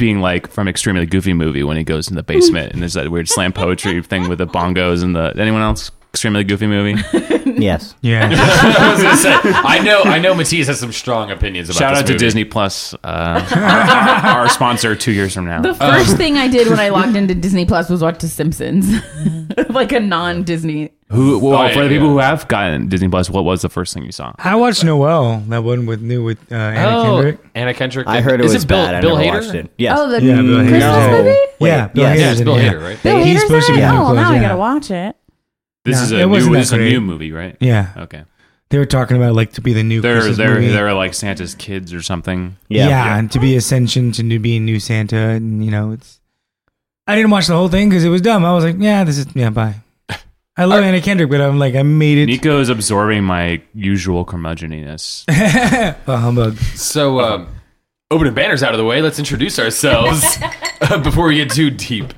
being like from Extremely Goofy movie when he goes in the basement and there's that weird slam poetry thing with the bongos and the anyone else Extremely Goofy movie. Yes. Yeah. I was gonna say, I know, I know. Mattias has some strong opinions about. Shout this out to movie. Disney Plus, uh, our, our sponsor two years from now. The first thing I did when I logged into Disney Plus was watch The Simpsons, like a non-Disney. Who? Well, Oh, yeah, for the people yeah. who have gotten Disney Plus, what was the first thing you saw? I watched Noelle, that one with new with uh, Anna Oh, Kendrick. Anna Kendrick. I heard it Is was Bill, bad. I Bill never Hader? watched it. Yes. Oh, the Yeah, Bill Hader. Christmas No. movie. yeah, Bill yes. Hader's Yeah, it's in Bill it, yeah. Hader, right? Bill He's Hader's supposed to in be it? in New Oh, Clothes, now I yeah. gotta watch it. This No, is it a wasn't new. This is a new movie, right? Yeah, Okay. they were talking about like to be the new They're Christmas they're movie. they're like Santa's kids or something. yeah, Yeah. and to be Ascension to new, being new Santa, and you know, it's. I didn't watch the whole thing because it was dumb. I was like, yeah, this is yeah, bye. I love Anna Kendrick, but I'm like, I made it. Nico is absorbing my usual curmudgeoniness. a humbug. So, um, opening banners out of the way, let's introduce ourselves uh, before we get too deep.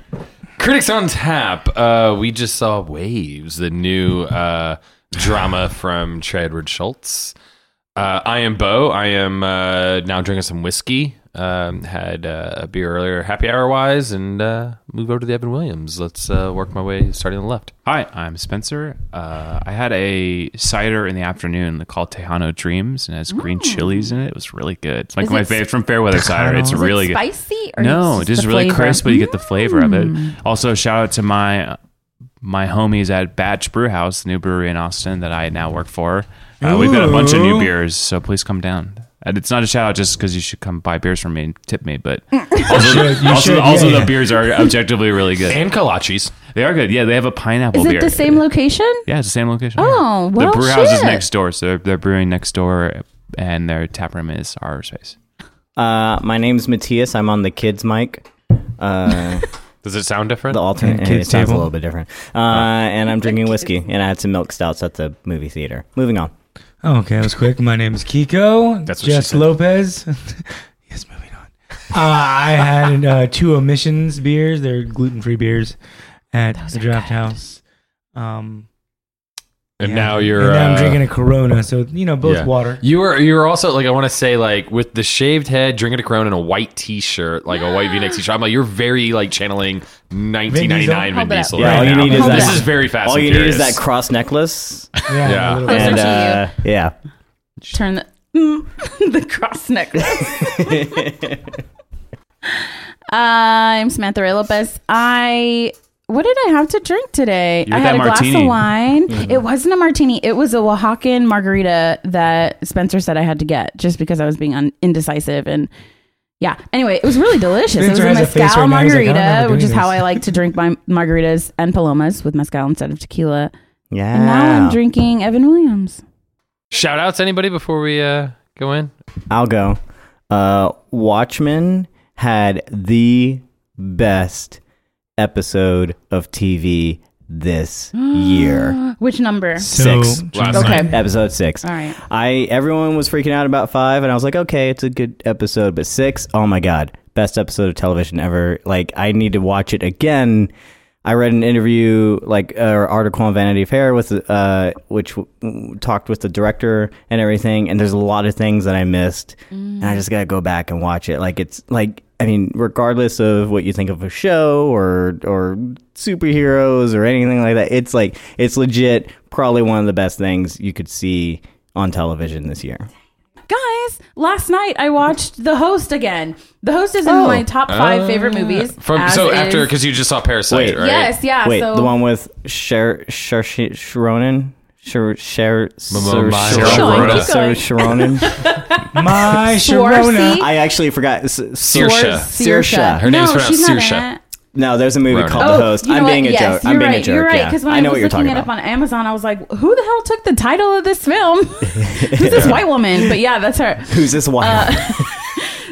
Critics on Tap. Uh, we just saw Waves, the new uh, drama from Trey Edward Shults. Uh, I am Beau. I am uh, now drinking some whiskey. Um, had uh, a beer earlier, happy hour wise, and uh, move over to the Evan Williams. Let's uh, work my way starting on the left. Hi, I'm Spencer. Uh, I had a cider in the afternoon called Tejano Dreams and it has green chilies in it. It was really good. It's like Is my it favorite from Fairweather cider. It's Is Is really it good. spicy or No, it's it is the really flavor? crisp, but you get the flavor of it. Mm. Also, shout out to my my homies at Batch Brew House, the new brewery in Austin that I now work for. Uh, we've got a bunch of new beers, so please come down. And it's not a shout out just because you should come buy beers from me and tip me, but also, should, you also, should, also yeah, the yeah. beers are objectively really good. And kolaches. They are good. Yeah, they have a pineapple Is beer. it the same location? Yeah, it's the same location. Oh, well, the brew house is next door, so they're, they're brewing next door, and their tap room is our space. Uh, my name's Mattias. I'm on the kids mic. Uh, Does it sound different? the alternate. And It kids sounds a little bit different. Uh, and I'm drinking whiskey, and I had some milk stouts at the movie theater. Moving on. Oh, okay, that was quick. My name is Kiko. That's what she Jess said. Lopez. yes, moving on. Uh, I had uh, two Omissions beers. They're gluten free beers at the Draft House. Um, and yeah. now you're. And now I'm uh, drinking a Corona, so you know both Yeah. water. You were you were also like I want to say like with the shaved head, drinking a Corona, and a white T-shirt, like a white V-neck T-shirt. I'm like you're very like channeling 1999 Vin Hold it up. Diesel. Yeah, right all you now. need is this that- is very fast. All and you need Furious. is that cross necklace, Yeah, Yeah. a little Closer and to uh, yeah. Turn the the cross necklace. I'm Samantha Ray Lopez. I what did I have to drink today? You I had had a that glass of wine. It wasn't a martini. It was a Oaxacan margarita that Spencer said I had to get just because I was being un- indecisive and. Yeah. Anyway, it was really delicious. It was a has a mezcal right now. He's like, margarita, which is doing how. I like to drink my margaritas and palomas with mezcal instead of tequila. Yeah. And now I'm drinking Evan Williams. shout outs anybody before we uh, go in. I'll go. Uh, Watchmen had the best episode of TV this year. Which number? So, Six. Last Okay. night. Episode six. All right. I everyone was freaking out about five, and I was like, okay, it's a good episode, but six, oh my god, best episode of television ever. Like, I need to watch it again. I read an interview, like, uh, article on Vanity Fair with, uh, which w- talked with the director and everything, and there's a lot of things that I missed, and I just gotta go back and watch it. Like, it's like, I mean, regardless of what you think of a show or or superheroes or anything like that, it's like it's legit. Probably one of the best things you could see on television this year. Guys, last night I watched The Host again. The Host is in Oh. my top five uh, favorite movies. From as so is- after because you just saw Parasite, Wait. right? Yes, yeah. Wait, so the one with Cher Cher Sharonan. Cher Cher Ma- ma- Cher- Saoirse Ronan. Cher- Keep going. Cher- Sharonan. my Swarzy? Sharona. I actually forgot. S- Saoirse. Saoirse. Her name's no, pronounced she's not in Saoirse. it. No, there's a movie Ronan. called Oh, The Host. you know I'm what? being a yes, joke. I'm being right. a jerk. You're right. yeah. Because when I I, know was what you're looking talking it up about. on Amazon, I was like, "Who the hell took the title of this film? Who's this white woman?" But yeah, that's her. Who's this one? Uh,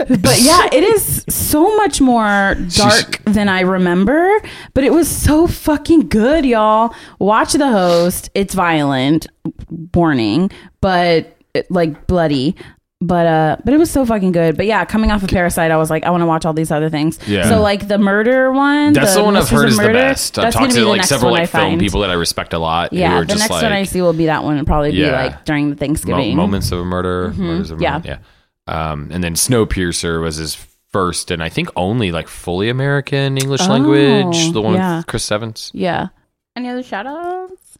but yeah, it is so much more dark than I remember. But it was so fucking good, y'all. Watch the host. It's violent, warning, but like bloody. But uh, but it was so fucking good. But yeah, coming off of Parasite, I was like, I want to watch all these other things. Yeah. So like the murder one. That's the, one I've heard of is the best. I've that's talked gonna be like several like film people that I respect a lot. who Yeah, are the just next like one I see will be that one. It'll probably be like during the mo- Thanksgiving. moments of a murder. Murders of Yeah. Murder, yeah. Um, and then Snowpiercer was his first and I think only like fully American English Oh, language. The one yeah. with Chris Evans. Yeah. Any other shout outs?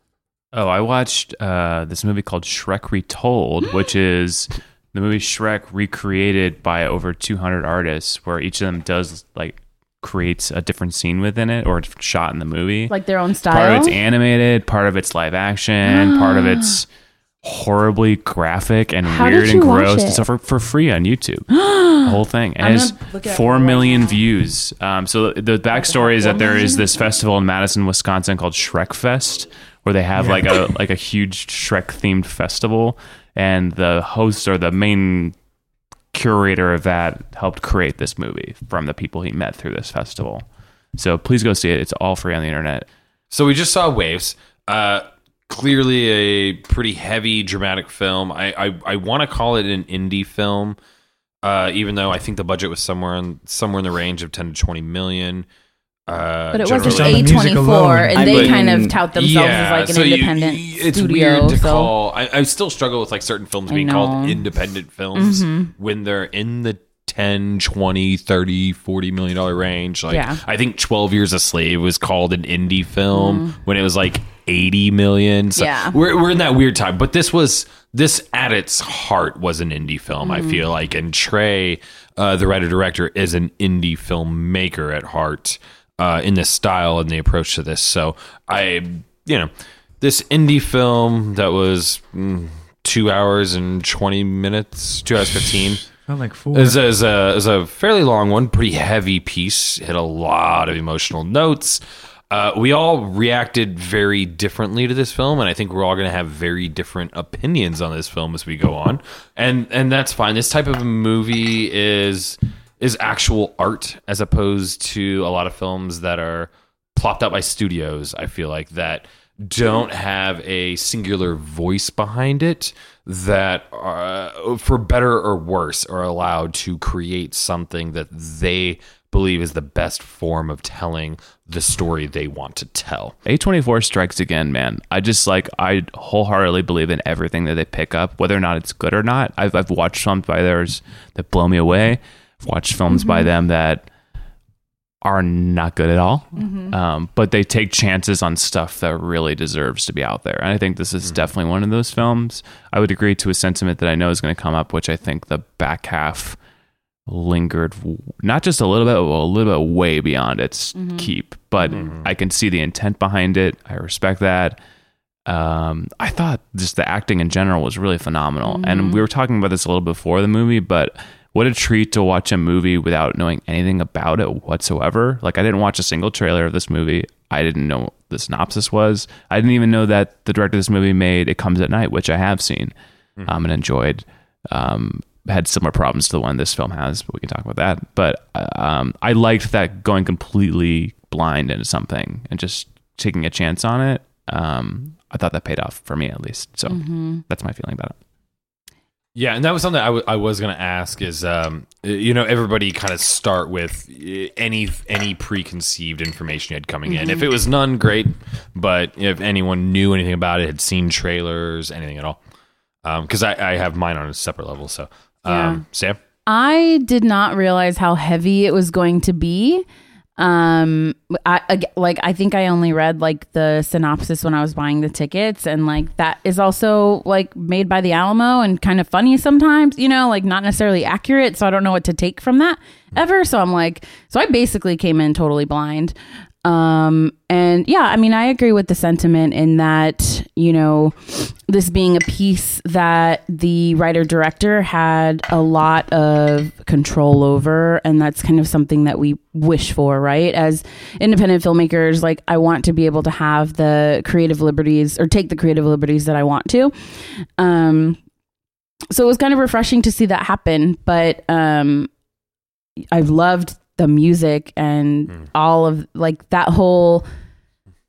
Oh, I watched uh, this movie called Shrek Retold, which is the movie Shrek recreated by over 200 artists, where each of them does like creates a different scene within it or shot in the movie. Like their own style. part of it's animated, part of it's live action, part of it's horribly graphic and How weird and gross. it? It's for, for free on YouTube. the whole thing. And I'm it has gonna look it up four right views. Um, so the backstory is that there is this festival in Madison, Wisconsin called Shrek Fest, where they have like a like a huge Shrek themed festival, and the host or the main curator of that helped create this movie from the people he met through this festival. So please go see it. It's all free on the internet. So we just saw Waves. Uh, clearly a pretty heavy dramatic film. I I, I want to call it an indie film, uh, even though I think the budget was somewhere in somewhere in the range of ten to twenty million. Uh, But it generally- wasn't on the music A24, alone. and I they mean, kind of tout themselves as like an so independent you- it's studio. weird to so call. I, I still struggle with like certain films being called independent films Mm-hmm. when they're in the 10 20 30 40 million dollar range like Yeah. i think 12 years a slave was called an indie film when it was like 80 million so Mm-hmm. Yeah. we're, we're in that weird time but this was this at its heart was an indie film Mm-hmm. i feel like and trey uh, the writer director is an indie filmmaker at heart uh, in this style and the approach to this so i you know this indie film that was mm, two hours and 20 minutes two hours 15 Felt like four. is a, is a is a fairly long one, pretty heavy piece. Hit a lot of emotional notes. Uh, we all reacted very differently to this film, and I think we're all going to have very different opinions on this film as we go on, and and that's fine. This type of movie is is actual art as opposed to a lot of films that are plopped out by studios. I feel like that don't have a singular voice behind it that uh, for better or worse are allowed to create something that they believe is the best form of telling the story they want to tell. A24 strikes again, man. I just like I wholeheartedly believe in everything that they pick up, whether or not it's good or not. I've I've watched films by theirs that blow me away. I've watched films by mm-hmm. them that are not good at all. Mm-hmm. Um, but they take chances on stuff that really deserves to be out there. And I think this is mm. definitely one of those films. I would agree to a sentiment that I know is going to come up, which I think the back half lingered not just a little bit, well, a little bit way beyond its mm-hmm. keep. But I can see the intent behind it. I respect that. Um, I thought just the acting in general was really phenomenal. And we were talking about this a little before the movie, but what a treat to watch a movie without knowing anything about it whatsoever. Like I didn't watch a single trailer of this movie. I didn't know what the synopsis was. I didn't even know that the director of this movie made It Comes at Night, which I have seen um, and enjoyed. Um, had similar problems to the one this film has, but we can talk about that. But um, I liked that going completely blind into something and just taking a chance on it. Um, I thought that paid off for me at least. So that's my feeling about it. Yeah, and that was something I, w- I was going to ask is, um, you know, everybody kind of start with any any preconceived information you had coming in. If it was none, great. But if anyone knew anything about it, had seen trailers, anything at all, because I, I have mine on a separate level. So, um, Sam, I did not realize how heavy it was going to be. Um, I like I think I only read like the synopsis when I was buying the tickets, and like that is also like made by the Alamo and kind of funny sometimes, you know, like not necessarily accurate. So I don't know what to take from that ever. So I'm like, so I basically came in totally blind. Um, and yeah, I mean, I agree with the sentiment in that, you know, this being a piece that the writer director had a lot of control over. And that's kind of something that we wish for, right? As independent filmmakers, like, I want to be able to have the creative liberties or take the creative liberties that I want to. Um, so it was kind of refreshing to see that happen. But, um, I've loved the music and all of like that whole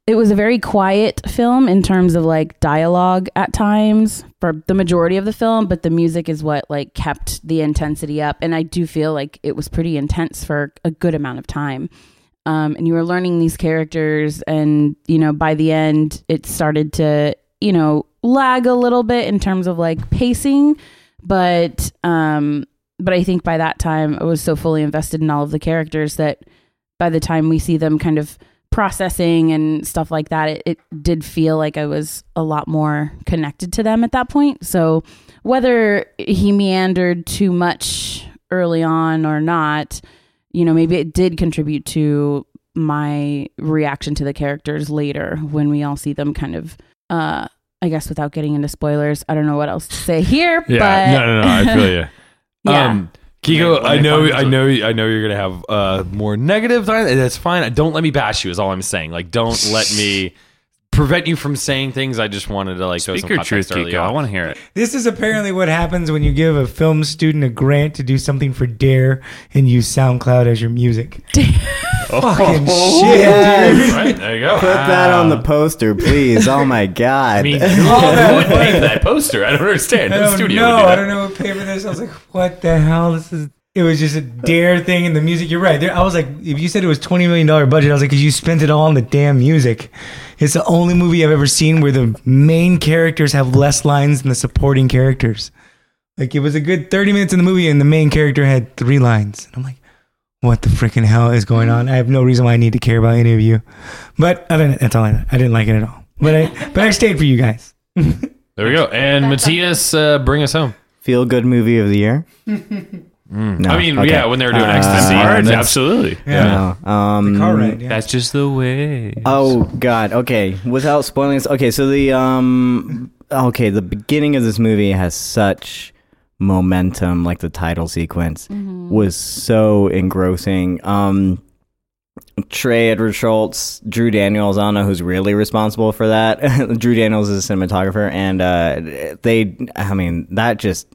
it was a very quiet film in terms of like dialogue at times for the majority of the film but the music is what like kept the intensity up. And i do feel like it was pretty intense for a good amount of time. Um, and you were learning these characters and you know by the end it started to you know lag a little bit in terms of like pacing. But um but I think by that time I was so fully invested in all of the characters that by the time we see them kind of processing and stuff like that, it, it did feel like I was a lot more connected to them at that point. So whether he meandered too much early on or not, you know, maybe it did contribute to my reaction to the characters later when we all see them kind of uh I guess without getting into spoilers, I don't know what else to say here, Yeah, but no, no, no. I feel you. Yeah. Um, Kiko, I know, I know, I know you're gonna have uh, more negative. That's fine. Don't let me bash you. Is all I'm saying. Like, don't let me prevent you from saying things. I just wanted to like throw Speak some your context truth, early Kiko. I want to hear it. This is apparently what happens when you give a film student a grant to do something for Dare and use SoundCloud as your music. Fucking oh, shit, dude. Right there you go. Put that on the poster, please. Oh my god. I mean, who, who would pay for that poster? I don't understand. I The don't studio know. do I don't know what paper this. I was like, what the hell? This is. It was just a dare thing in the music. You're right. There, I was like, if you said it was twenty million dollar budget, I was like, because you spent it all on the damn music. It's the only movie I've ever seen where the main characters have less lines than the supporting characters. Like it was a good thirty minutes in the movie, and the main character had three lines. And I'm like, what the freaking hell is going on? I have no reason why I need to care about any of you. But I didn't. That's all I. I didn't like it at all. But I, but I stayed for you guys. There we go. And Mattias, uh, bring us home. Feel good movie of the year? No. I mean, Okay. yeah, when they were doing Uh, ecstasy, Cards, that's- absolutely. Yeah. No. Um, Car ride. Yeah. That's just the way. Oh God. Okay. Without spoiling this. Okay. So the um. Okay. The beginning of this movie has such momentum. Like the title sequence was so engrossing. Um. Trey Edward Shults, Drew Daniels. I don't know who's really responsible for that. Drew Daniels is a cinematographer, and uh, they. I mean, that just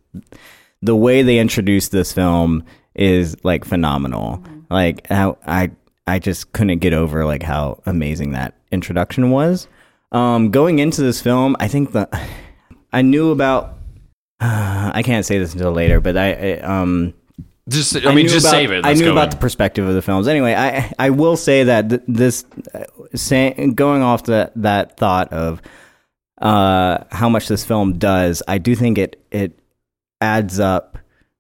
the way they introduced this film is like phenomenal. Like how I I just couldn't get over like how amazing that introduction was. Um, going into this film, I think the I knew about. I can't say this until later, but I, I um Just, I, mean, just about- save it. I Let's knew about in. the perspective of the films. Anyway, I I will say that th- this uh, say, going off that that thought of uh, how much this film does, I do think it it adds up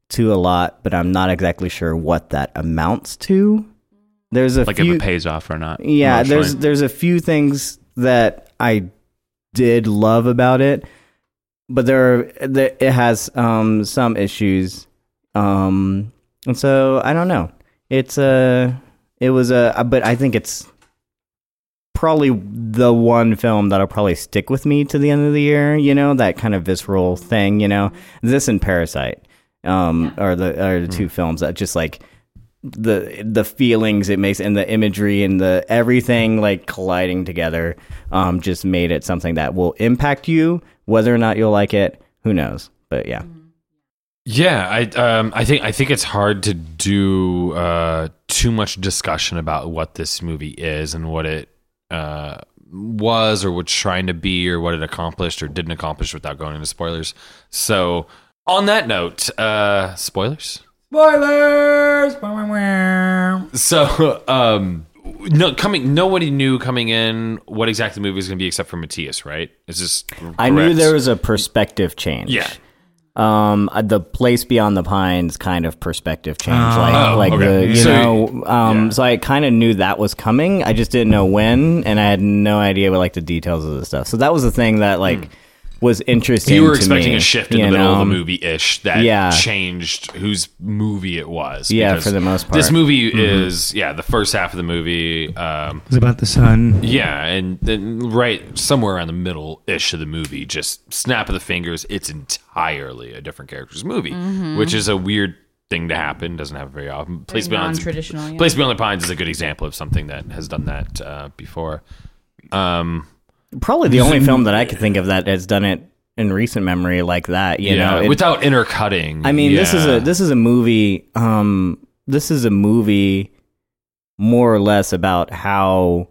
to a lot, but I'm not exactly sure what that amounts to. There's a like few, if it pays off or not. yeah, there's there's a few things that I did love about it, but there, are, there it has um, some issues, um, and so I don't know. It's a, it was a, but I think it's probably the one film that'll probably stick with me to the end of the year. You know, that kind of visceral thing. You know, this and Parasite, um, are the are the two films that just like the the feelings it makes and the imagery and the everything like colliding together um just made it something that will impact you. Whether or not you'll like it who knows? But yeah. Yeah, I um I think I think it's hard to do uh too much discussion about what this movie is and what it uh was or was trying to be or what it accomplished or didn't accomplish without going into spoilers. So on that note, uh spoilers? Spoilers. So um no coming nobody knew coming in what exactly the movie was gonna be except for Mattias, right? Is this i knew there was a perspective change Yeah. Um uh, the place beyond the pines kind of perspective change like Oh, like okay. the you So- know um yeah. so i kind of knew that was coming i just didn't know when and i had no idea what like the details of the stuff so that was the thing that like was interesting. You were to expecting me, a shift in the middle of the movie ish that Yeah. changed whose movie it was. Yeah, for the most This part. Mm-hmm. movie is yeah, the first half of the movie. Um, It's about the sun. yeah, and then right somewhere around the middle ish of the movie, just snap of the fingers, it's entirely a different character's movie, which is a weird thing to happen. Doesn't happen very often. Place Beyond non-traditional, yeah. Place Beyond the Pines is a good example of something that has done that uh, before. Um, probably the only film that I could think of that has done it in recent memory like that. You yeah, know, It- without intercutting. I mean, this is a this is a movie. Um, this is a movie more or less about how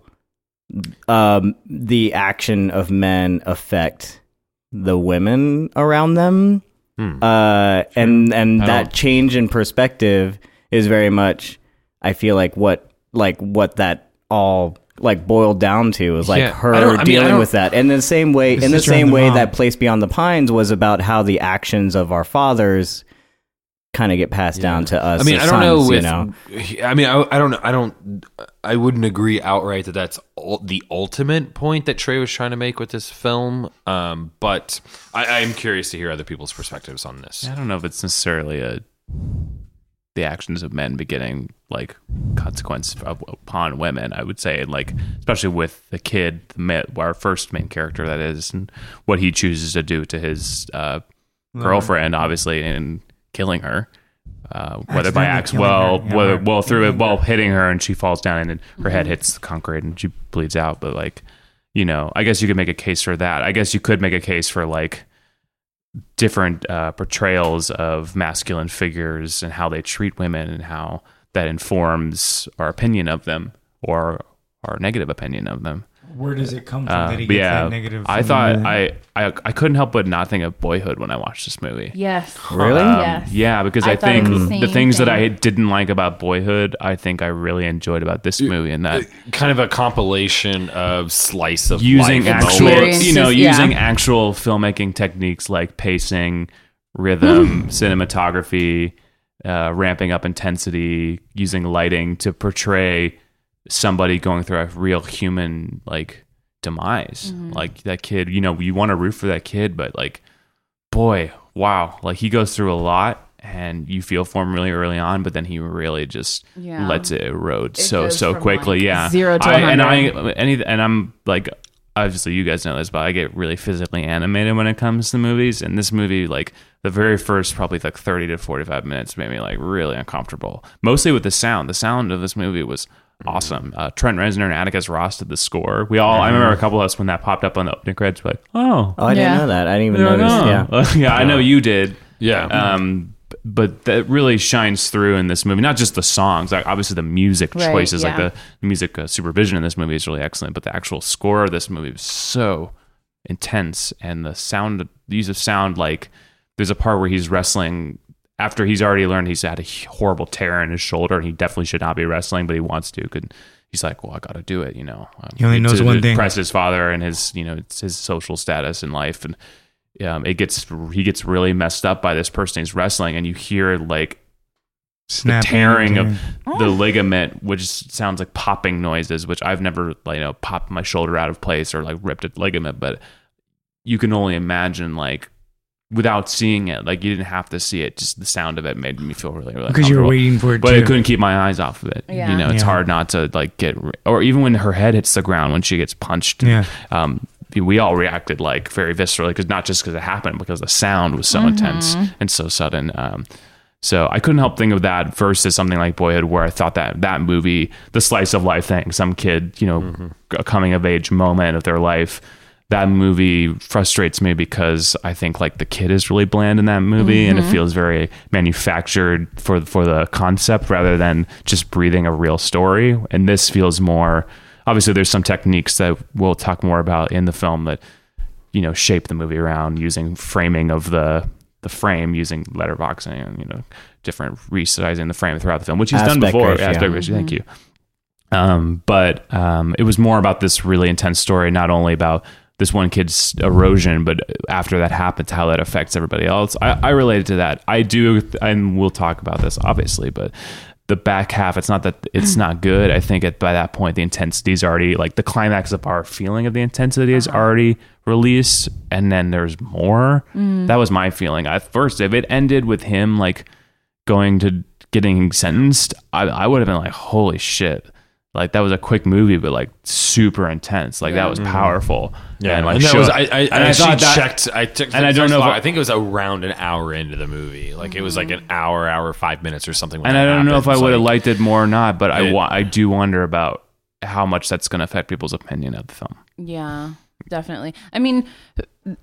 um the action of men affect the women around them. Hmm. Uh, and and I that don't- change in perspective is very much. I feel like what like what that all like boiled down to is like Yeah, her don't- I mean, I dealing with that. And in the same way, in the same way mom. that Place Beyond the Pines was about how the actions of our fathers kind of get passed down to us. I mean, as I don't know if you know. I mean, I, I don't know. I don't. I wouldn't agree outright that that's ul- the ultimate point that Trey was trying to make with this film. Um, but I, I am curious to hear other people's perspectives on this. I don't know if it's necessarily a the actions of men beginning like consequence of, upon women. I would say, like especially with the kid, the ma- our first main character, that is, and what he chooses to do to his uh, girlfriend, obviously, and killing her. Uh, whether by axe, well, yeah, whether, well through it, well hitting her and she falls down and then her head hits the concrete and she bleeds out. But like, you know, I guess you could make a case for that. I guess you could make a case for like different uh, portrayals of masculine figures and how they treat women and how that informs our opinion of them or our negative opinion of them. Where does it come from Uh, that he gets yeah, that negative? I thought I, I I couldn't help but not think of Boyhood when I watched this movie. Yes. Really? Um, Yes. Yeah, because I, I think the the same things that I didn't like about Boyhood, I think I really enjoyed about this movie, and that kind of a compilation of slice of using life actual, you know, Experiences, yeah. using actual filmmaking techniques like pacing, rhythm, cinematography, uh, ramping up intensity, using lighting to portray somebody going through a real human like demise. Mm-hmm. Like that kid, you know, you want to root for that kid, but like, boy, wow, like he goes through a lot. And you feel for him really early on, but then he really just Yeah. lets it erode It so so quickly. like, yeah, zero to I, and I any and I'm like obviously you guys know this, but I get really physically animated when it comes to movies. And this movie, like the very first probably like 30 to 45 minutes, made me like really uncomfortable. Mostly with the sound. The sound of this movie was awesome. Uh, Trent Reznor and Atticus Ross did the score. We all, I remember a couple of us when that popped up on the opening credits, were like, oh, Oh, I didn't Yeah. know that. I didn't even I don't notice. know. Yeah. yeah, I know you did. Yeah. Um, but that really shines through in this movie. Not just the songs, like obviously the music Right, choices, like the music uh, supervision in this movie is really excellent. But the actual score of this movie was so intense, and the sound, the use of sound, like there's a part where he's wrestling after he's already learned he's had a horrible tear in his shoulder, and he definitely should not be wrestling, but he wants to. Could he's like, well, I got to do it, you know. Um, He only knows to one thing. Impress his father and his, you know, it's his social status in life, and um, it gets he gets really messed up by this person he's wrestling, and you hear like the Snapping, tearing of the ligament, which sounds like popping noises, which I've never you know popped my shoulder out of place or like ripped a ligament, but you can only imagine like without seeing it, like you didn't have to see it, just the sound of it made me feel really really because you were waiting for it But to. I couldn't keep my eyes off of it. Yeah. You know, it's Yeah. hard not to like get, or even when her head hits the ground when she gets punched. Yeah. Um, we all reacted like very viscerally because not just because it happened, because the sound was so intense and so sudden. Um, so I couldn't help think of that versus something like Boyhood, where I thought that that movie, the slice of life thing, some kid, you know, a coming of age moment of their life. That movie frustrates me because I think like the kid is really bland in that movie, and it feels very manufactured for for the concept rather than just breathing a real story. And this feels more. Obviously, there's some techniques that we'll talk more about in the film that you know shape the movie around using framing of the the frame using letterboxing and you know different resizing the frame throughout the film which he's done before ratio. aspect ratio thank you um but um it was more about this really intense story not only about this one kid's erosion but after that happens how that affects everybody else. I, I related to that. I do and we'll talk about this obviously but the back half it's not that it's not good. I think at by that point the intensity is already like the climax of our feeling of the intensity is uh-huh. already released and then there's more. Mm. That was my feeling. At first if it ended with him like going to getting sentenced i, I would have been like holy shit like that was a quick movie but like super intense like that was mm-hmm. powerful Yeah, and like and that was I. I, and I, I thought that- checked. I checked, and I don't know if I- I think it was around an hour into the movie. Like it was like an hour, hour five minutes or something. when and I don't know if I would have Like, liked it more or not, but I It- wa- I do wonder about how much that's going to affect people's opinion of the film. Yeah, definitely. I mean,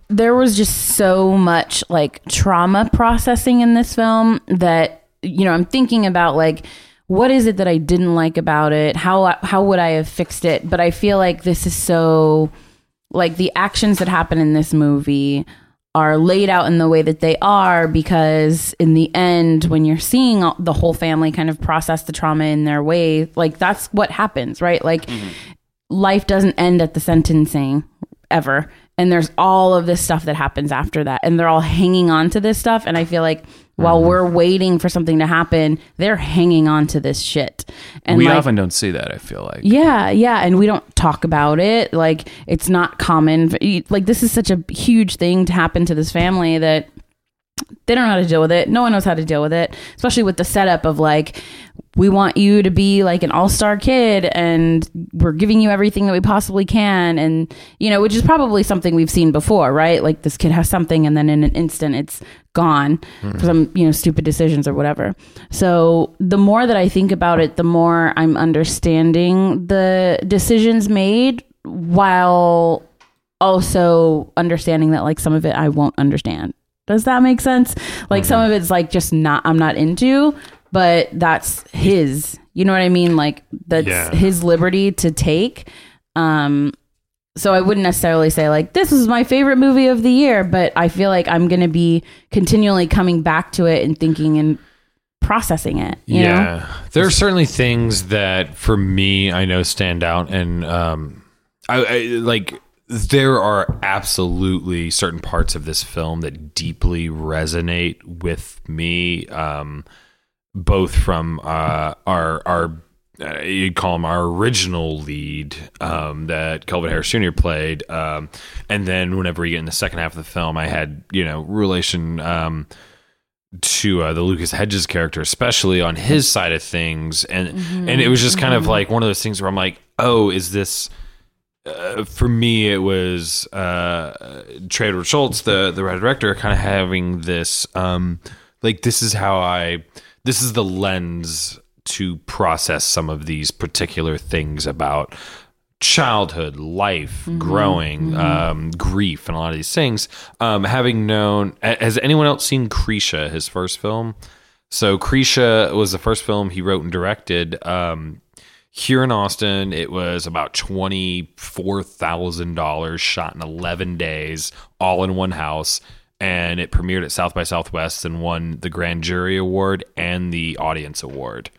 there was just so much like trauma processing in this film that you know, I'm thinking about like what is it that I didn't like about it? How how would I have fixed it? But I feel like this is so like the actions that happen in this movie are laid out in the way that they are because in the end when you're seeing the whole family kind of process the trauma in their way like that's what happens right? Like mm-hmm. life doesn't end at the sentencing ever. And there's all of this stuff that happens after that. And they're all hanging on to this stuff. And i feel like while Mm-hmm. we're waiting for something to happen they're hanging on to this shit and we like, often don't see that. I feel like. yeah, yeah, and we don't talk about it. Like it's not common. Like this is such a huge thing to happen to this family that they don't know how to deal with it. No one knows how to deal with it, especially with the setup of like we want you to be like an all-star kid and we're giving you everything that we possibly can and you know, which is probably something we've seen before, right? Like this kid has something and then in an instant it's gone for hmm. some, you know, stupid decisions or whatever. So, the more that I think about it, the more I'm understanding the decisions made while also understanding that like some of it I won't understand. Does that make sense? Like some mm-hmm. of it's like just not I'm not into, but that's his. You know what I mean? Like that's Yeah. his liberty to take. Um so I wouldn't necessarily say like this is my favorite movie of the year, but I feel like I'm going to be continually coming back to it and thinking and processing it, you know? yeah, there are certainly things that for me I know stand out, and um, I, I like there are absolutely certain parts of this film that deeply resonate with me, um, both from uh, our our. Uh, you'd call him our original lead um, that Kelvin Harris Jr. played, um, and then whenever we get in the second half of the film, I had you know relation um, to uh, the Lucas Hedges character, especially on his side of things, and and it was just kind of like one of those things where I'm like, oh, is this? Uh, for me, it was uh, Edward Shults, the the writer director, kind of having this um, like this is how I this is the lens to process some of these particular things about childhood, life, growing, Um, grief, and a lot of these things. Um, having known, has anyone else seen Krisha, his first film? So Krisha was the first film he wrote and directed. Um, here in Austin, it was about twenty four thousand dollars, shot in eleven days, all in one house, and it premiered at South by Southwest and won the Grand Jury Award and the Audience Award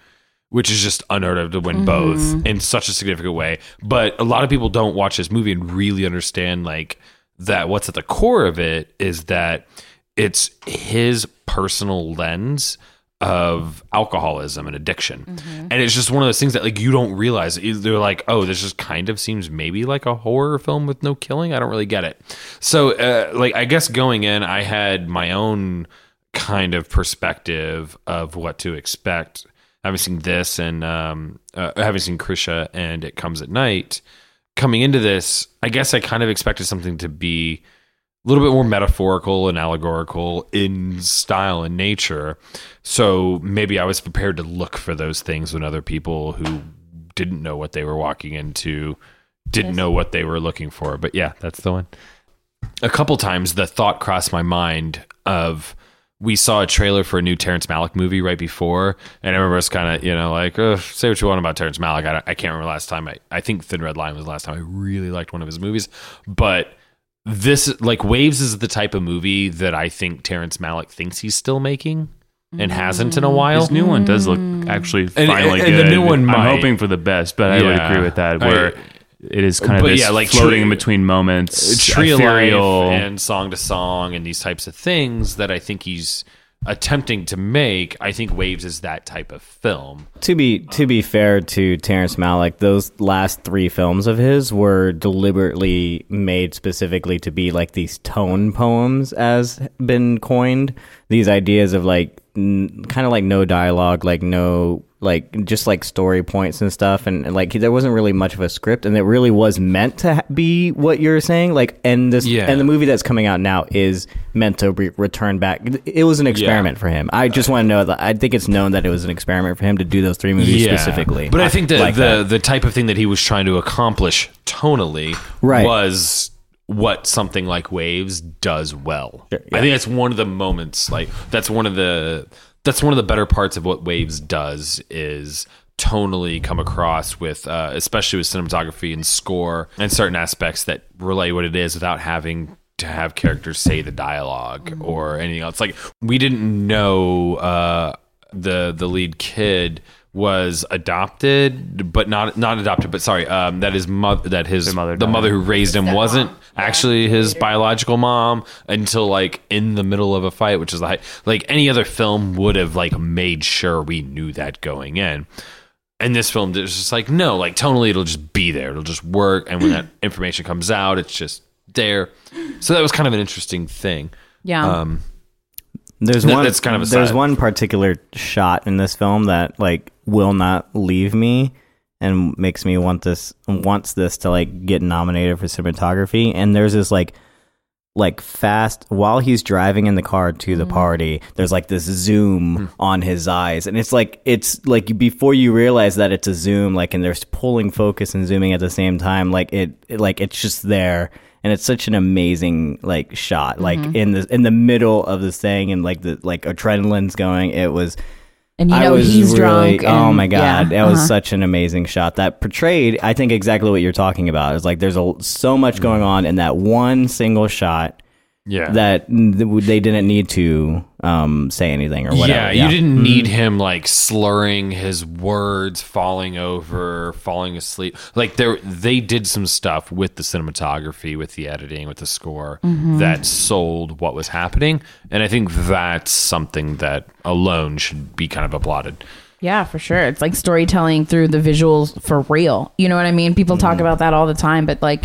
which is just unheard of to win mm-hmm. both in such a significant way. But a lot of people don't watch this movie and really understand like that what's at the core of it is that it's his personal lens of alcoholism and addiction. And it's just one of those things that like you don't realize. They're like, "Oh, this just kind of seems maybe like a horror film with no killing." I don't really get it. So uh, like I guess going in I had my own kind of perspective of what to expect having seen this and um, uh, having seen Krisha and It Comes at Night, coming into this, I guess I kind of expected something to be a little bit more metaphorical and allegorical in style and nature. So maybe I was prepared to look for those things when other people who didn't know what they were walking into didn't know what they were looking for. But yeah, that's the one. A couple times the thought crossed my mind of we saw a trailer for a new Terrence Malick movie right before, and I remember us kind of, you know, like, say what you want about Terrence Malick. I, I can't remember last time. I, I think Thin Red Line was the last time I really liked one of his movies, but this, like, Waves is the type of movie that I think Terrence Malick thinks he's still making and hasn't in a mm. while. His new one does look mm. actually And- finally and the new one I'm hoping for the best, but I would agree with that. I- Where it is kind of this yeah, like floating Tree- in between moments, Tree of ethereal. Life and Song to Song and these types of things that I think he's attempting to make. I think Waves is that type of film. To be to be fair to Terrence Malick, those last three films of his were deliberately made specifically to be like these tone poems, as been coined. These ideas of like n- kind of like no dialogue, like no like just like story points and stuff, and, and, like there wasn't really much of a script, and it really was meant to ha- be what you're saying. Like, and this Yeah. and the movie that's coming out now is meant to re- return back. It was an experiment for him. I just want to know that I think it's known that it was an experiment for him to do those three movies specifically. But I think that like the that. the type of thing that he was trying to accomplish tonally Right. was what something like Waves does well. Sure, I think that's one of the moments like that's one of the that's one of the better parts of what Waves does is tonally come across with uh, especially with cinematography and score and certain aspects that relay what it is without having to have characters say the dialog or anything else. Like we didn't know uh, the the lead kid was adopted but not not adopted but sorry um that his mother that his mother the mother who raised him wasn't actually his biological mom until like in the middle of a fight, which is like like any other film would have like made sure we knew that going in. And this film is just like no, like tonally it'll just be there, it'll just work, and when that information comes out, it's just there. So that was kind of an interesting thing. Yeah. Um, There's No, one. that's kind of a there's one particular shot in this film that like will not leave me and makes me want this wants this to like get nominated for cinematography. And there's this like like fast while he's driving in the car to the mm-hmm. party. There's like this zoom hmm. on his eyes, and it's like it's like before you realize that it's a zoom, like and there's pulling focus and zooming at the same time. Like it, it like it's just there and it's such an amazing like shot like mm-hmm. in the in the middle of this thing and like the like adrenaline's going it was and you know he's really, drunk. oh my god yeah, that was uh-huh. such an amazing shot that portrayed i think exactly what you're talking about it's like there's a, so much going on in that one single shot yeah, that they didn't need to um, say anything or whatever Yeah, you didn't mm-hmm. need him like slurring his words, falling over, falling asleep. Like there, they did some stuff with the cinematography, with the editing, with the score mm-hmm. that sold what was happening, and I think that's something that alone should be kind of applauded. Yeah, for sure. It's like storytelling through the visuals for real. You know what I mean? People talk mm-hmm. about that all the time, but like,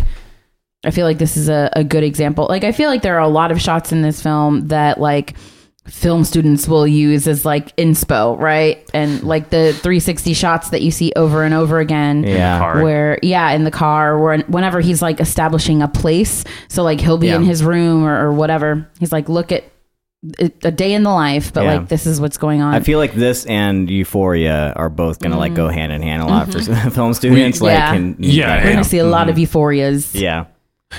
I feel like this is a, a good example. Like, I feel like there are a lot of shots in this film that like film students will use as like inspo, right? And like the 360 shots that you see over and over again. Yeah. Where, yeah, in the car, where whenever he's like establishing a place. So, like, he'll be Yeah. in his room or, or whatever. He's like, look at a day in the life, but Yeah. like, this is what's going on. I feel like this and Euphoria are both gonna like mm-hmm. go hand in hand a lot for mm-hmm. film students. like, Yeah. and, Yeah, We're yeah. gonna see a lot of euphorias. yeah.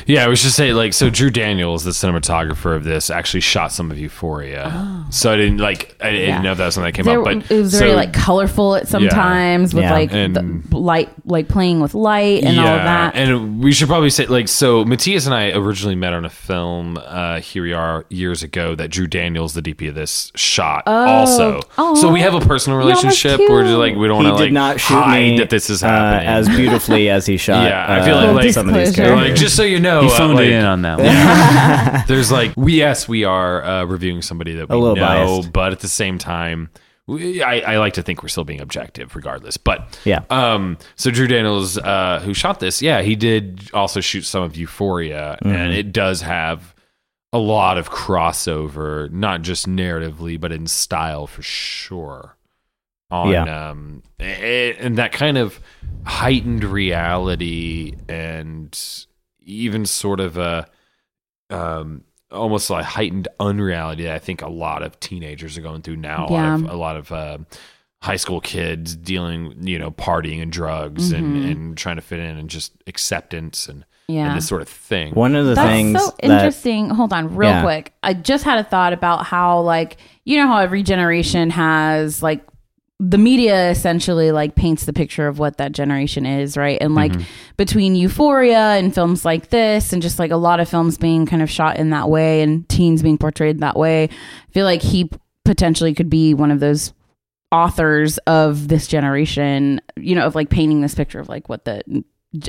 Yeah, I was just say like so. Drew Daniels, the cinematographer of this, actually shot some of Euphoria. So I didn't like. I didn't Yeah. know if that was something that came There- up, but it was very so- like colorful at sometimes with Yeah. like And- the light, like playing with light and all of that. And we should probably say, like, so Mattias and I originally met on a film, uh, Here We Are, years ago, that Drew Daniels, the DP of this, shot also. Oh. So we have a personal Y'all was relationship where like we don't he want to did like not shoot hide me that this is uh, as beautifully as he shot. Yeah, I feel uh, like- like some of these disclosure. like characters. just so you know, He uh, phoned it in on that one. there's like we yes we are uh, reviewing somebody that we A little know, biased. but at the same time, we, I, I like to think we're still being objective regardless. But Yeah. um, so Drew Daniels, uh, who shot this, yeah, he did also shoot some of Euphoria, Mm-hmm. and it does have a lot of crossover, not just narratively, but in style for sure. On Yeah. um, a- and that kind of heightened reality and even sort of a um almost like heightened unreality that I think a lot of teenagers are going through now. Yeah. A lot of, a lot of uh, high school kids dealing, you know, partying and drugs and, Mm-hmm. and trying to fit in and just acceptance and, Yeah. and this sort of thing. One of the That's things so that interesting. Hold on, real Yeah. quick. I just had a thought about how, like, you know, how every generation has like the media essentially like paints the picture of what that generation is, right? And like Mm-hmm. between Euphoria and films like this, and just like a lot of films being kind of shot in that way, and teens being portrayed that way, I feel like he potentially could be one of those authors of this generation, you know, of like painting this picture of like what the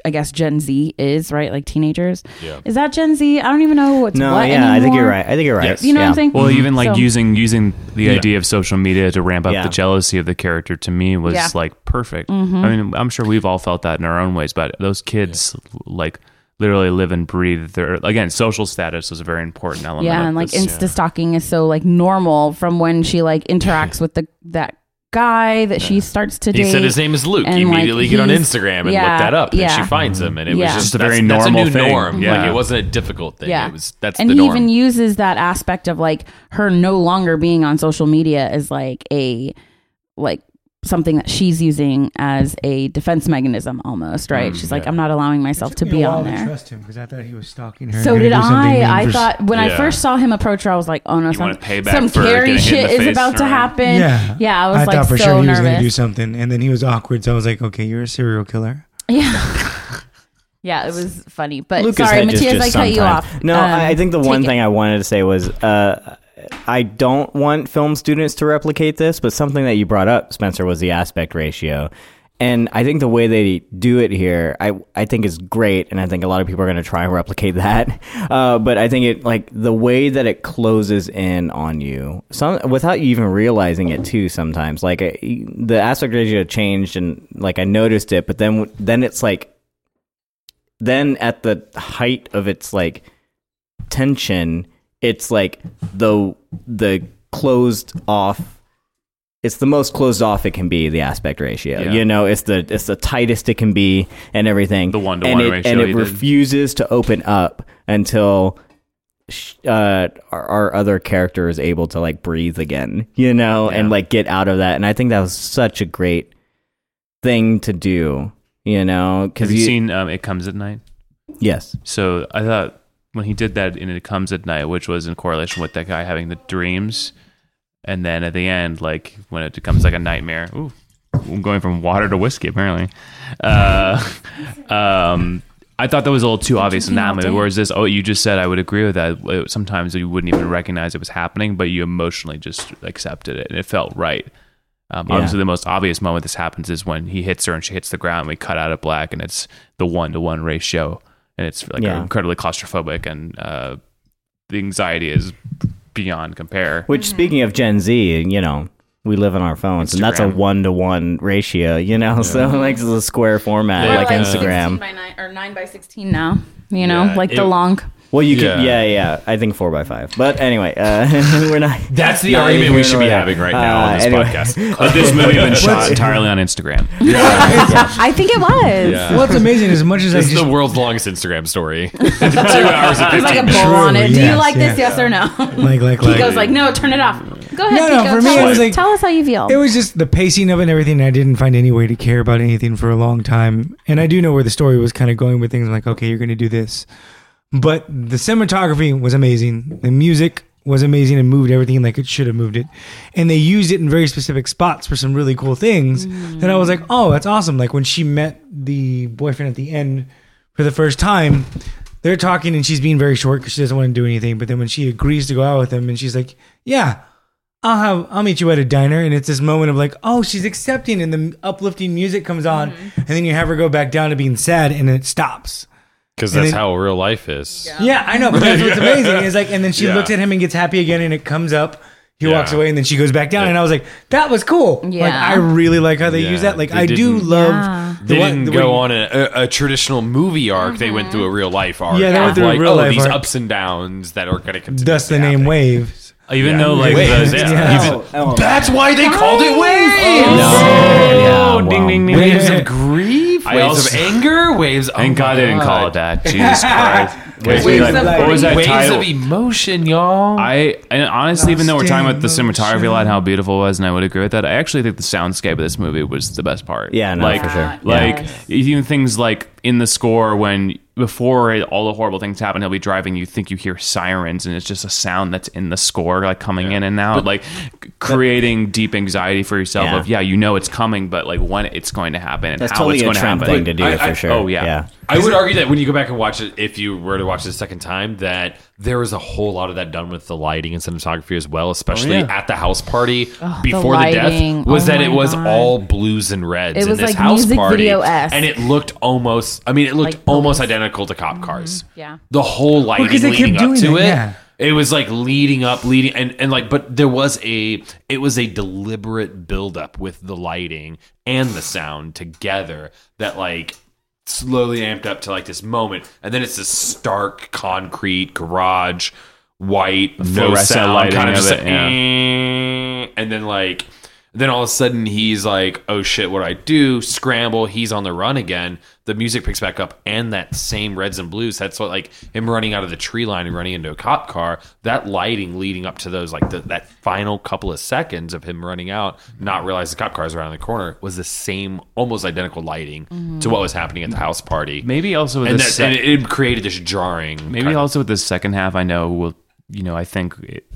I guess Gen Z is, right? Like teenagers. Yeah. Is that Gen Z? I don't even know what's no, what yeah, I think you're right. I think you're right. Yes. You know what I'm saying? Well, even like So- using using the Yeah. idea of social media to ramp up Yeah. the jealousy of the character to me was Yeah. like perfect. Mm-hmm. I mean, I'm sure we've all felt that in our own ways, but those kids like literally live and breathe their again social status was a very important element. Yeah, of and like this. Insta stalking is so like normal from when she like interacts with the that guy that she starts to He date. said his name is Luke. and, you like, immediately get on he's- Instagram and yeah, look that up, and she finds him, and it Yeah. was Just a that's- very that's normal new thing. norm. Yeah. Like it wasn't a difficult thing. yeah, It was that's and the he norm. even uses that aspect of like her no longer being on social media as like a like something that she's using as a defense mechanism almost right Mm, she's like i'm not allowing myself to Took me be a while on to there trust him because I thought he was stalking her. So did gonna do something I. I for- thought when I first saw him approach her, I was like, "Oh no, You some, want some for Carrie getting hit in shit is about to happen." Yeah, yeah. I was I like thought for so sure he was going to do something, and then he was awkward. So I was like, "Okay, you're a serial killer." Yeah, yeah, it was funny. But Lucas sorry, Hedges Mattias, I just cut you sometimes- off. No, Um, I I think the one take it. thing I wanted to say was uh, I don't want film students to replicate this, but something that you brought up, Spencer, was the aspect ratio. and I think the way they do it here, I I think is great, and I think a lot of people are going to try and replicate that. Uh, but I think it like the way that it closes in on you, some without you even realizing it too. Sometimes, like I, the aspect ratio changed, and like I noticed it, but then then it's like, then at the height of its like tension, it's like the the closed off it's the most closed off it can be the aspect ratio Yeah. you know it's the it's the tightest it can be and everything The one-to-one ratio and it you did. refuses to open up until uh our, our other character is able to like breathe again you know and like get out of that and i think that was such a great thing to do you know because Have you, seen um, It Comes at Night? yes So I thought when he did that in It Comes at Night, which was in correlation with that guy having the dreams, and then at the end, like when it becomes like a nightmare. Ooh, I'm going from water to whiskey apparently. Uh, um, I thought that was a little too obvious in that movie. Whereas this, oh, you just said, I would agree with that. It- sometimes you wouldn't even recognize it was happening, but you emotionally just accepted it, and it felt right. Um, Yeah. Obviously, the most obvious moment this happens is when he hits her and she hits the ground. And we cut out of black, and it's the one to one ratio, and it's like Yeah. incredibly claustrophobic, and uh, the anxiety is beyond compare. Which, speaking of Gen Z, you know, we live on our phones, and that's a one to one ratio. You know, so like it's a square format, Yeah, like, like, Instagram. 16 by 9 or 9 by 16 now. You know, Yeah, like the long. Well, you Yeah. can, yeah, yeah. I think four by five. But anyway, uh, we're not. That's the not argument even we should be gonna- having right now on Uh, this anyway. podcast. But this movie has been shot entirely on Instagram. I think it was. Yeah. What's amazing as much as I This is just the world's longest Instagram story. Two hours and There's like a 15 bowl on it. Do you yes, like this? yeah. Yes or no? like like He like goes like, no, turn it off. Go ahead, No, no, Kiko. for me, tell, it was like- tell us how you feel. It was just the pacing of it and everything. I didn't find any way to care about anything for a long time. And I do know where the story was kind of going with things. I'm like, okay, you're going to do this. But the cinematography was amazing. The music was amazing and moved everything like it should have moved it. And they used it in very specific spots for some really cool things that I was like, oh, that's awesome. Like when she met the boyfriend at the end for the first time, they're talking and she's being very short because she doesn't want to do anything. But then when she agrees to go out with him and she's like, yeah, I'll have I'll meet you at a diner and it's this moment of like oh she's accepting and the uplifting music comes on mm-hmm. and then you have her go back down to being sad and it stops. Because that's then- how real life is. Yeah, I know, but that's what's amazing is like and then she Yeah. looks at him and gets happy again and it comes up. He Yeah. walks away and then she goes back down and I was like that was cool. Like Yeah. I really like how they Yeah, use that. Like they I do love Yeah. the They one- didn't the go one- on a, a, a traditional movie arc. They went through a real life arc. Yeah, they went of through a like, real oh, life these arc. ups and downs that are going to continue. Thus the name Waves. Even Yeah. though like Waves, the, yeah. Yeah. Even- Oh, That's why they called it waves. Oh, yeah, ding, ding, ding, Waves ding. of grief, I waves also- of anger, waves. oh Thank God my they didn't call it that. Jesus Christ. Waves Waves like- of what was that Waves title? of emotion, y'all. I and honestly, even though we're talking about the Outstanding cinematography a lot and how beautiful it was, and I would agree with that, I actually think the soundscape of this movie was the best part. Yeah, no, like, for sure. Like Yes. even things like in the score when before it, all the horrible things happen, he'll be driving. You think you hear sirens, and it's just a sound that's in the score, like coming in and out, like c- creating deep anxiety for yourself. Yeah. Of yeah, you know it's coming, but like when it's going to happen and That's how totally it's a going to trend happen. thing to do I- for I- sure. oh, yeah. yeah. I would argue that when you go back and watch it, if you were to watch it a second time, that there was a whole lot of that done with the lighting and cinematography as well, especially oh, yeah. at the house party Oh, before the, lighting. death. Was Oh that it was God. all blues and reds It in was this like house music party, video-esque. and it looked almost. I mean, it looked Like almost police. Identical to cop cars. Yeah. the whole lighting 'cause they kept leading up doing to that, it. yeah. It was like leading up, leading, and, and like, but there was a, it was a deliberate buildup with the lighting and the sound together that like slowly amped up to like this moment, and then it's this stark concrete garage, white, no fluorescent sound, lighting kind of of just, it, yeah. eh, and then like, then all of a sudden he's like, "Oh shit, what do I do?" Scramble. He's on the run again. The music picks back up, and that same reds and blues. That's what like him running out of the tree line and running into a cop car. That lighting leading up to those like the, that final couple of seconds of him running out, not realizing the cop car's are around the corner, was the same, almost identical lighting to what was happening at the house party. Maybe also with and, the that, sec- and it, it created this jarring. Maybe kind of- also with the second half, I know will you know I think it,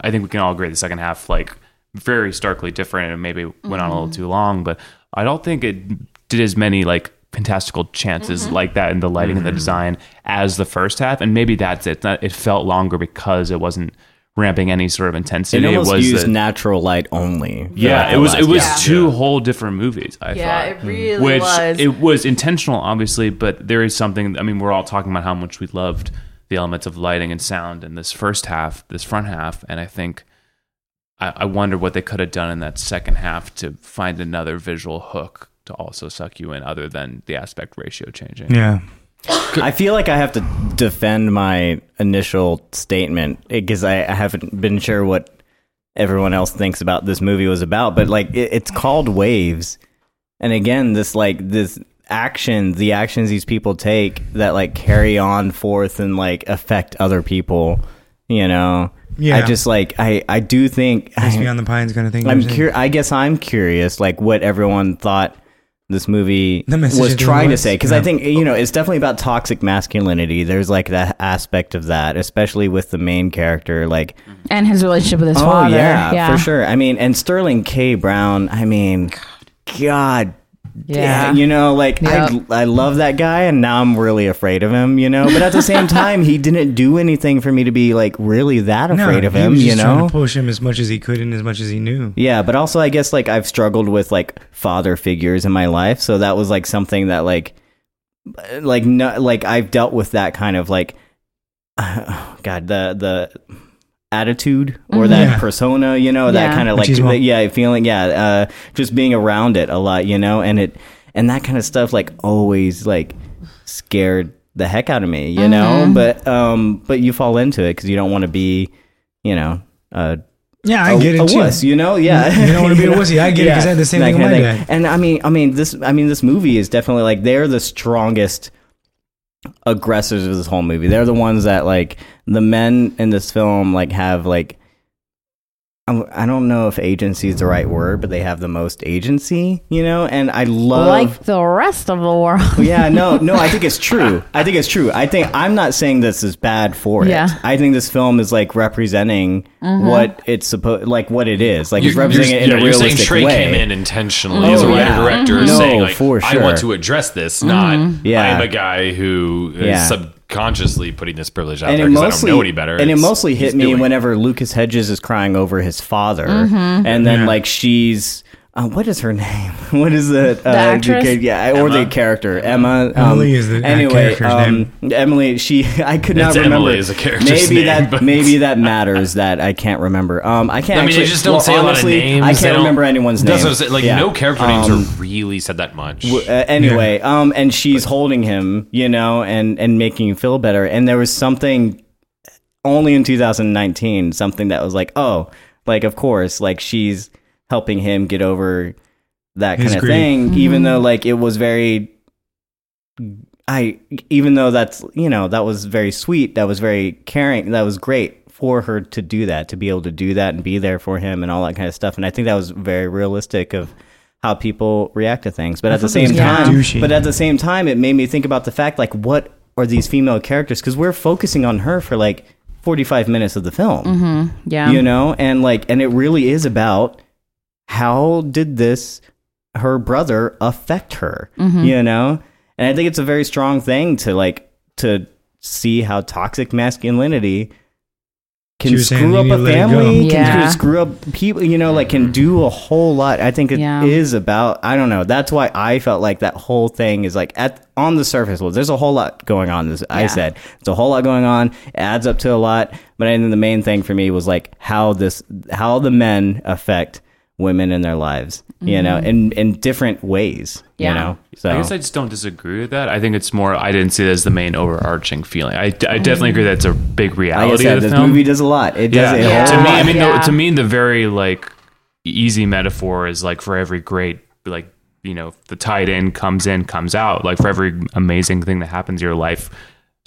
I think we can all agree the second half like very starkly different and maybe went on a little mm-hmm. too long, but I don't think it did as many like fantastical chances mm-hmm. like that in the lighting and the mm-hmm. design as the first half, and maybe that's it. It felt longer because it wasn't ramping any sort of It intensity. almost was used the- natural light only. yeah, for it was it was last- two whole different movies. I Yeah, thought. it mm-hmm. really Which was. it was intentional, obviously, but there is something. I mean, we're all talking about how much we loved the elements of lighting and sound in this first half, this front half, and I think I, I wonder what they could have done in that second half to find another visual hook to also suck you in, other than the aspect ratio changing. Yeah. I feel like I have to defend my initial statement eh, because I, I haven't been sure what everyone else thinks about this movie was about. But like, it, it's called Waves, and again, this like this action, the actions these people take that like carry on forth and like affect other people. You know, Yeah. I just like I I do think Place Beyond the Pines kind of thing. I'm you're cur- I guess I'm curious, like what everyone thought this movie The was of the trying to say. Because Yeah. I think you know it's definitely about toxic masculinity. There's like that aspect of that, especially with the main character. Like, and his relationship with his oh father. yeah, for sure. I mean, and Sterling K. Brown. I mean, God. Yeah. Yeah, you know, like Yep. I, I love that guy, and now I'm really afraid of him. You know, but at the same time, he didn't do anything for me to be like really that No, afraid of he him. was You just trying know, to push him as much as he could and as much as he knew. yeah, but also I guess like I've struggled with like father figures in my life, so that was like something that like like no like I've dealt with that kind of like god the the attitude or that Yeah. persona, you know, that Yeah. kind of like Machismo. yeah, feeling yeah, uh just being around it a lot, you know, and it and that kind of stuff like always like scared the heck out of me, you know, but um but you fall into it cuz you don't want to be, you know, uh Yeah, I a, get it a too. wuss, you know? Yeah. You don't wanna be a know? wussy. I get it. Because I had the same that thing with my dad. And I mean, I mean this. I mean, this movie is definitely like they're the strongest aggressors of this whole movie. They're the ones that like the men in this film like have like. I'm- don't know if agency is the right word, but they have the most agency, you know. And I love Like the rest of the world. yeah, no, no, I think it's true. I think it's true. I think I'm not saying this is bad for it. I think this film is like representing what it's supposed like what it is. Like it's You're- representing it in yeah, a you're saying realistic Trey way. came in intentionally as a Oh, writer yeah. director, Mhm. saying No, like, for "I want to address this, not Yeah. I'm a guy who is Yeah. Subconsciously putting this privilege out and there because I don't know any better." and it mostly hit me doing whenever Lucas Hedges is crying over his father, mm-hmm. and then Yeah. like she's. Uh, what is her name? What is it? Uh, actress? ca- yeah, or the character Emma. Um, Emily is the, uh, anyway. character's Um, Emily, she I could not It's remember. Emily is a character's maybe name, that but- maybe that matters. That I can't remember. Um, I can't. I mean, actually, they just don't well, say honestly, a lot of names. I can't remember anyone's name. That's what I'm saying. Like Yeah. no character names Um, are really said that much. uh, anyway, um, and she's holding him, you know, and and making him feel better. And there was something only in 2019, something that was like, oh, like of course, like she's helping him get over that His kind of grief. thing, mm-hmm. even though like it was very. I even though that's you know that was very sweet, that was very caring, that was great for her to do that, to be able to do that and be there for him and all that kind of stuff. And I think that was very realistic of how people react to things. But at the thought that same kinda time, douchey. but at the same time, it made me think about the fact like what are these female characters? Because we're focusing on her for like forty five minutes of the film mm-hmm. yeah. you know and like and it really is about how did this her brother affect her mm-hmm. you know and i think it's a very strong thing to like to see how toxic masculinity can screw up a let it go. family can, Yeah. screw up people you know like can do a whole lot i think it is Yeah. about i don't know that's why i felt like that whole thing is like at on the surface well there's a whole lot going on as i said it's a whole lot going on it adds up to a lot but i think the main thing for me was like how this how the men affect women in their lives you know mm-hmm. in in different ways Yeah. you know so I guess I just don't disagree with that. I think it's more. I didn't see it as the main overarching feeling. I, I definitely agree that it's a big like i reality said of the this film. movie does a lot it yeah, does it Yeah. to me, I mean, Yeah. the, to me, the very like easy metaphor is like for every great like you know the tight end comes in comes out. Like for every amazing thing that happens in your life,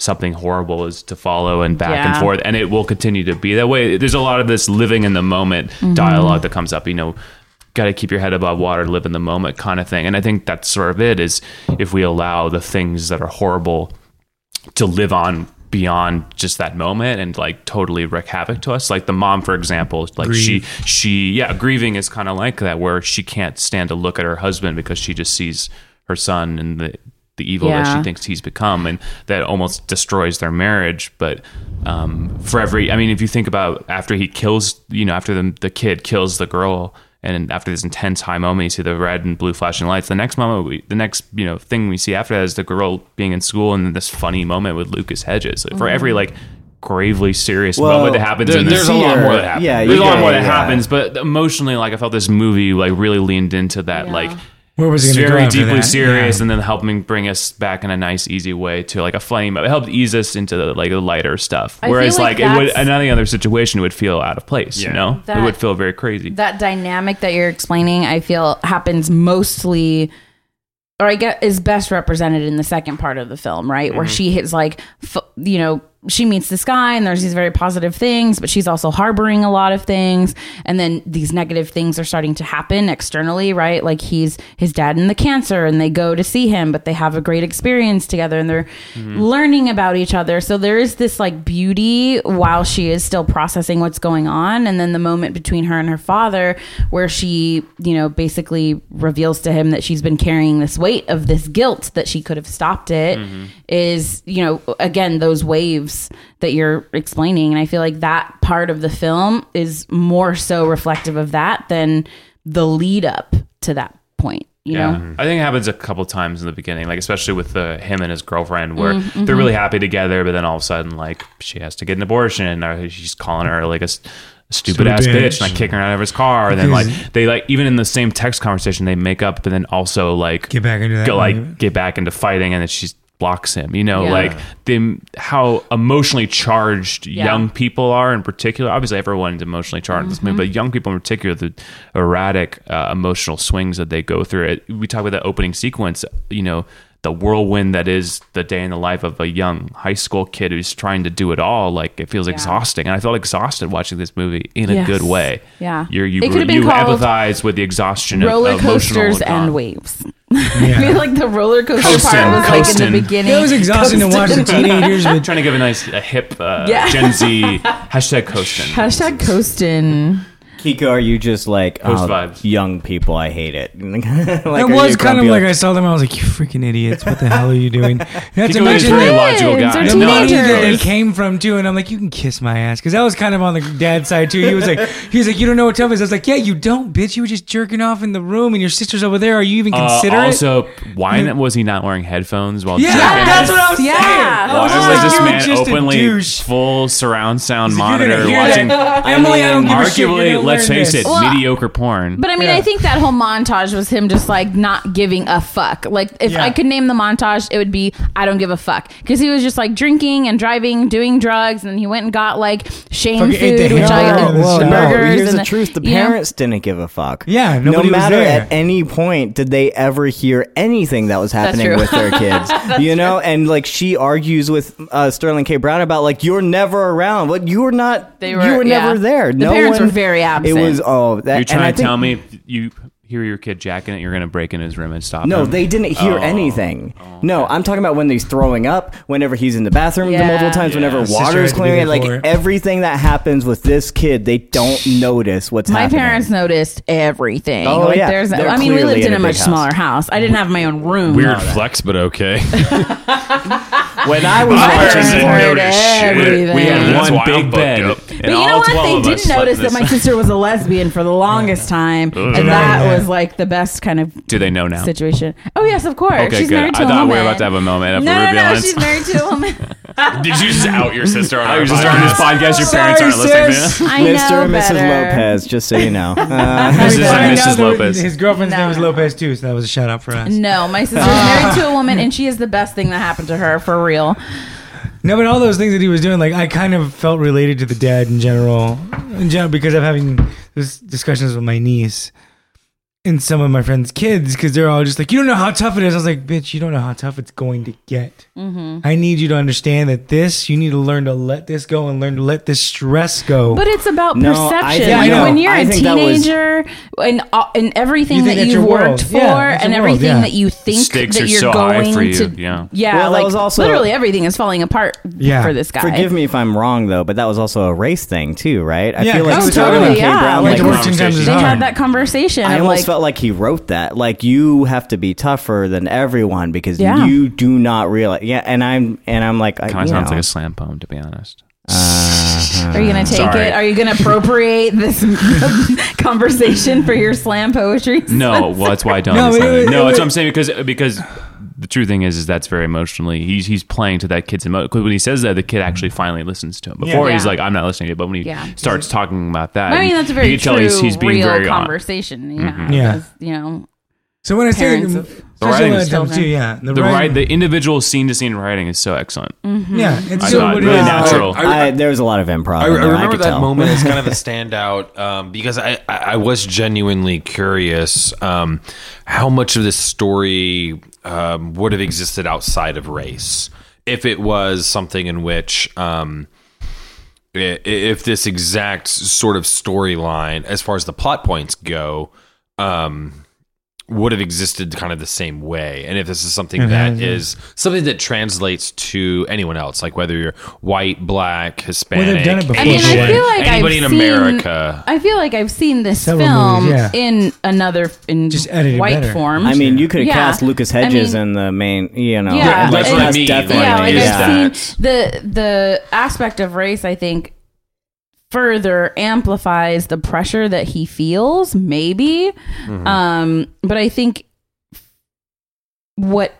something horrible is to follow and back and forth, and it will continue to be that way. There's a lot of this living in the moment Mm-hmm. dialogue that comes up. You know. Got to keep your head above water, live in the moment, kind of thing. And I think that's sort of it. Is if we allow the things that are horrible to live on beyond just that moment and like totally wreak havoc to us like the mom for example like she she yeah grieving is kind of like that where she can't stand to look at her husband because she just sees her son and the the evil that she thinks he's become, and that almost destroys their marriage. But um, for every, I mean, if you think about after he kills, you know, after the the kid kills the girl. And after this intense high moment, you see the red and blue flashing lights. The next moment, we, the next you know thing we see after that is the girl being in school, and this funny moment with Lucas Hedges. For every like gravely serious Well, moment that happens there- in this there's a lot more that happens. Yeah, there's a lot yeah, more that yeah. happens, but emotionally, like I felt this movie like really leaned into that, Yeah. like Where was it going to go very deeply that? serious, Yeah. and then helping bring us back in a nice, easy way to like a funny. It helped ease us into the, like the lighter stuff. I Whereas, like like, it would that's- in any other situation, it would feel out of place. Yeah. You know, That- it would feel very crazy. that dynamic that you're explaining, I feel happens mostly, or I get is best represented in the second part of the film, right? Where mm-hmm. she is like, f- you know, she meets this guy and there's these very positive things, but she's also harboring a lot of things. And then these negative things are starting to happen externally, right? Like he's his dad in the cancer and they go to see him, but they have a great experience together and they're mm-hmm. learning about each other. So there is this like beauty while she is still processing what's going on. And then the moment between her and her father, where she, you know, basically reveals to him that she's been carrying this weight of this guilt that she could have stopped it, mm-hmm. is you know, again, those waves that you're explaining. And I feel like that part of the film is more so reflective of that than the lead up to that point. You yeah, know? I think it happens a couple times in the beginning, like especially with the him and his girlfriend, where Mm-hmm. they're really happy together, but then all of a sudden, like she has to get an abortion, or she's calling her like a stupid ass bitch, bitch. and like kicking her out of his car, and then like they like even in the same text conversation they make up, but then also like Get back into that. go like get back into fighting, and then she blocks him. You know, Yeah. like them how emotionally charged Yeah. young people are in particular. Obviously, everyone's emotionally charged in this movie, Mm-hmm. but young people in particular, the erratic uh, emotional swings that they go through. It, we talk about the opening sequence. You know. The whirlwind that is the day in the life of a young high school kid who's trying to do it all, like it feels exhausting, and I felt exhausted watching this movie in a good way. Yeah. You're, you It could have been you called empathize with the exhaustion roller of coasters and and con- waves. I feel like the roller coaster Coastin', part was like in the beginning. It was exhausting to watch the Coastin'. teenagers. But trying to give a nice a hip uh, Yeah. Gen Z hashtag coasting. Hashtag coastin'. Kiko, are you just like Host oh, vibes. young people? I hate it. like, it was kind of grumpy like I saw them. I was like, "You freaking idiots! What the hell are you doing?" Not to Kiko is mention a very the, logical Kids guy. are the No, money that they came from too, and I'm like, "You can kiss my ass," because that was kind of on the dad's side too. He was like, "He was like, you don't know what tough is." I was like, "Yeah, you don't, bitch. You were just jerking off in the room, and your sister's over there. Are you even Uh, considerate?" also, why was he not wearing headphones while yeah, jerking? that's what I was Yeah. saying. I Why was was, just like, this man just openly full surround sound He's like, "You're monitor watching? Emily, I don't give a shit. You're Arguably, gonna let's face this. it, Well, mediocre porn. But I mean, Yeah. I think that whole montage was him just like not giving a fuck. Like, if Yeah. I could name the montage, it would be I don't give a fuck. Because he was just like drinking and driving, doing drugs, and then he went and got like Shane Fucking the food, which I hamburger got and Whoa, the no, burgers. here's and the truth. The you know? parents didn't give a fuck. Yeah, no nobody was matter there. at any point did they ever hear anything that was happening with their kids. you know, and like she argues with uh, Sterling K. Brown about like you're never around. What you were not. They were, you were- were never there. The no parents one, were very absent. It was oh that. You're and trying I to think- tell me you hear your kid jacking it, you're going to break in his room and stop No, him? they didn't hear Oh. anything. Oh, no, I'm talking about when he's throwing up, whenever he's in the bathroom the multiple times, Yeah. whenever Sister water is had to be clearing, there like it. everything that happens with this kid, they don't notice what's My happening. parents noticed everything. Oh, like, yeah. There's, They're I mean, we lived in in a a much house. smaller house. I didn't have my own room. Weird flex, but okay. When I was watching parents porn, heard Notice shit. everything. We had one big booked bed. Up. and But you know what? They did slept notice that my sister was a lesbian for the longest time, and that Yeah. was like the best kind of Do they know now? situation. Oh yes, of course. Okay, she's good. married to I a thought woman. we were about to have a moment of no, no, no, revealance. she's married to a woman. Did you just out your sister on Oh, our you're just starting this podcast? podcast. Your parents Sorry, aren't listening sis. to this. I Mr. know and Mrs. better. Lopez, just so you know. Uh, This is I like know Mrs. Lopez. His girlfriend's No, name was no. Lopez too, so that was a shout out for us. No, my sister's married to a woman, and she is the best thing that happened to her for real. No, but all those things that he was doing, like I kind of felt related to the dad in general, in general because I'm having this discussions with my niece and some of my friends' kids because they're all just like, "You don't know how tough it is." I was like, "Bitch, you don't know how tough it's going to get. Mm-hmm. I need you to understand that this. You need to learn to let this go and learn to let this stress go." But it's about No, perception. think- like I when you're I a think that was- teenager and uh, and everything You that you've your world. worked for Yeah, and your world, everything yeah. that you think Stakes that you're so going for you, to yeah. yeah Well, that like was also- literally everything is falling apart Yeah. for this guy. Forgive me if I'm wrong, though, but that was also a race thing, too, right? I Yeah, feel like oh, totally, yeah. Brown, Like, like, to work ten times as They had that conversation I of almost like felt felt like he wrote that. Like you have to be tougher than everyone because Yeah. you do not realize. Yeah, and I'm and I'm like, I, Kind of you sounds know, like a slam poem, to be honest. uh-huh. Are you gonna take Sorry. it? Are you gonna appropriate this conversation for your slam poetry? No, well, that's why I don't. No, understand it- it. no, it- that's what I'm saying because because the true thing is is that's very emotionally. He's he's playing to that kid's emotion. Because when he says that, the kid actually finally listens to him. Before Yeah. he's like, I'm not listening to it. But when he Yeah. starts talking about that, I mean, that's a very you can true, tell he's, he's being real very on. conversation. Yeah, Yeah. you know, So when I say Parents the, of- The especially writing when is it comes yeah, the, The writing, the individual scene to scene writing is so excellent. yeah, it's I so thought really is. natural. I- I, there was a lot of improv. I, in I there, remember could that tell. moment as kind of a standout um, because I, I, I was genuinely curious um, how much of this story um, would have existed outside of race if it was something in which. Um, if this exact sort of storyline, as far as the plot points go, um, would have existed kind of the same way, and if this is something that is something that translates to anyone else, like whether you're white, black, Hispanic, done it before. I mean, I feel like anybody I've in seen, America. I feel like I've seen this Several film movies, yeah. in another in Just white better. form. I mean, you could have Yeah. cast Lucas I Hedges mean- in the main. You know, Yeah, that's what I mean, definitely- like, yeah, like I've that- seen the the aspect of race. I think further amplifies the pressure that he feels. Maybe, Mm-hmm. um, but I think what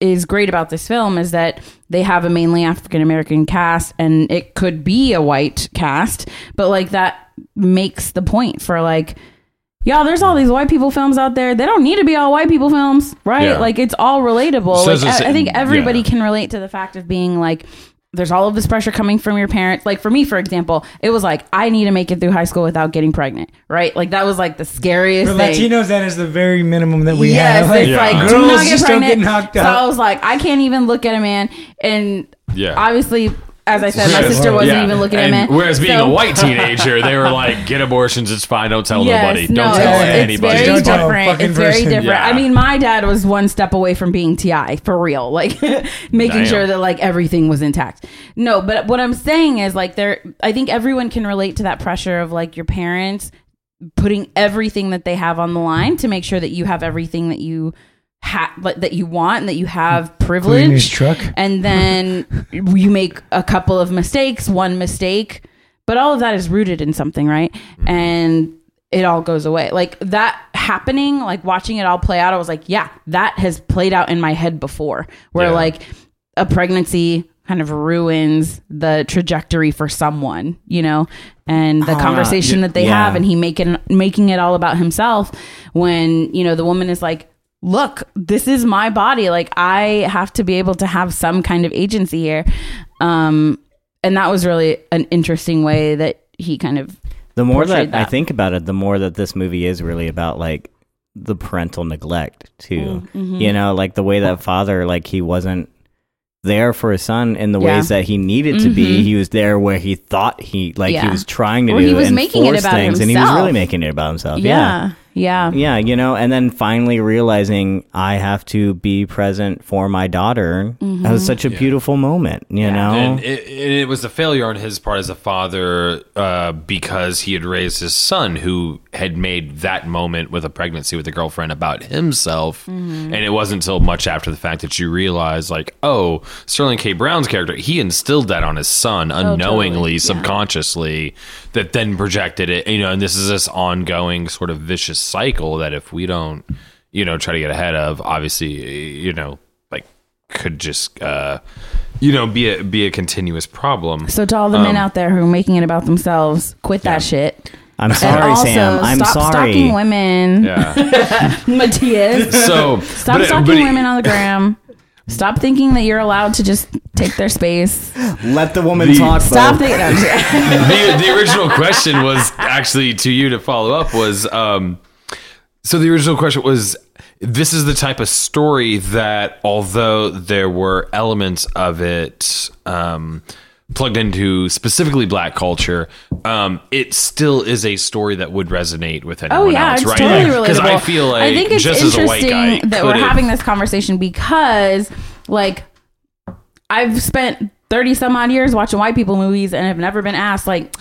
is great about this film is that they have a mainly African American cast and it could be a white cast, but like that makes the point for like Y'all, there's all these white people films out there. They don't need to be all white people films, right? Yeah. Like it's all relatable. So like, I, I think everybody yeah. can relate to the fact of being like there's all of this pressure coming from your parents. Like for me, for example, it was like I need to make it through high school without getting pregnant, right? Like that was like the scariest For thing. Latinos, that is the very minimum that we yes, have. it's Yeah. like do not get just don't pregnant. get knocked so. I was like, I can't even look at a man, and Yeah. obviously, as I said, my sister wasn't yeah. even looking at me. Whereas being So- a white teenager, they were like, "Get abortions, it's fine. Don't tell Yes, nobody. no, Don't tell it's, it's anybody." very Don't different. It's very different. Yeah. I mean, my dad was one step away from being TI for real, like making Damn. sure that like everything was intact. No, but what I'm saying is like there. I think everyone can relate to that pressure of like your parents putting everything that they have on the line to make sure that you have everything that you ha- that you want and that you have privilege truck. and then you make a couple of mistakes, one mistake, but all of that is rooted in something, right? And it all goes away. Like that happening, like watching it all play out, I was like, yeah, that has played out in my head before, where Yeah. like a pregnancy kind of ruins the trajectory for someone, you know, and the Ah, conversation that they yeah. have, and he making making it all about himself. When you know the woman is like, "Look, this is my body. Like I have to be able to have some kind of agency here," um, and that was really an interesting way that he kind of the more that, portrayed I think about it, the more that this movie is really about like the parental neglect too. Mm-hmm. You know, like the way that father, like he wasn't there for his son in the Yeah. ways that he needed to be. Mhm. He was there where he thought he like he was trying to do he was making it about things, and he was really making it about himself. Yeah. yeah, yeah, Yeah, you know, and then finally realizing I have to be present for my daughter. That was such a beautiful moment, you Mm-hmm. Yeah. know. And it, it was a failure on his part as a father uh, because he had raised his son who had made that moment with a pregnancy with a girlfriend about himself. Mm-hmm. And it wasn't until much after the fact that you realize, like, oh, Sterling K. Brown's character, he instilled that on his son unknowingly, Oh, totally. Yeah. subconsciously, that then projected it. You know, and this is this ongoing sort of vicious cycle that if we don't, you know, try to get ahead of, obviously, you know, like could just uh you know be a be a continuous problem So to all the men out there who are making it about themselves, quit that shit. I'm sorry, also, Sam. I'm stop sorry. stalking women, yeah Mattias. so Stop but- stalking but women on the gram. Stop thinking that you're allowed to just take their space. Let the woman The- talk. Stop thinking. no, the, the original question was actually to you to follow up was um so the original question was this is the type of story that although there were elements of it um plugged into specifically black culture um it still is a story that would resonate with anyone Oh yeah, else right totally because i feel like I think it's just as a white interesting guy that we're having this conversation because, like, I've spent thirty some odd years watching white people movies and have never been asked like.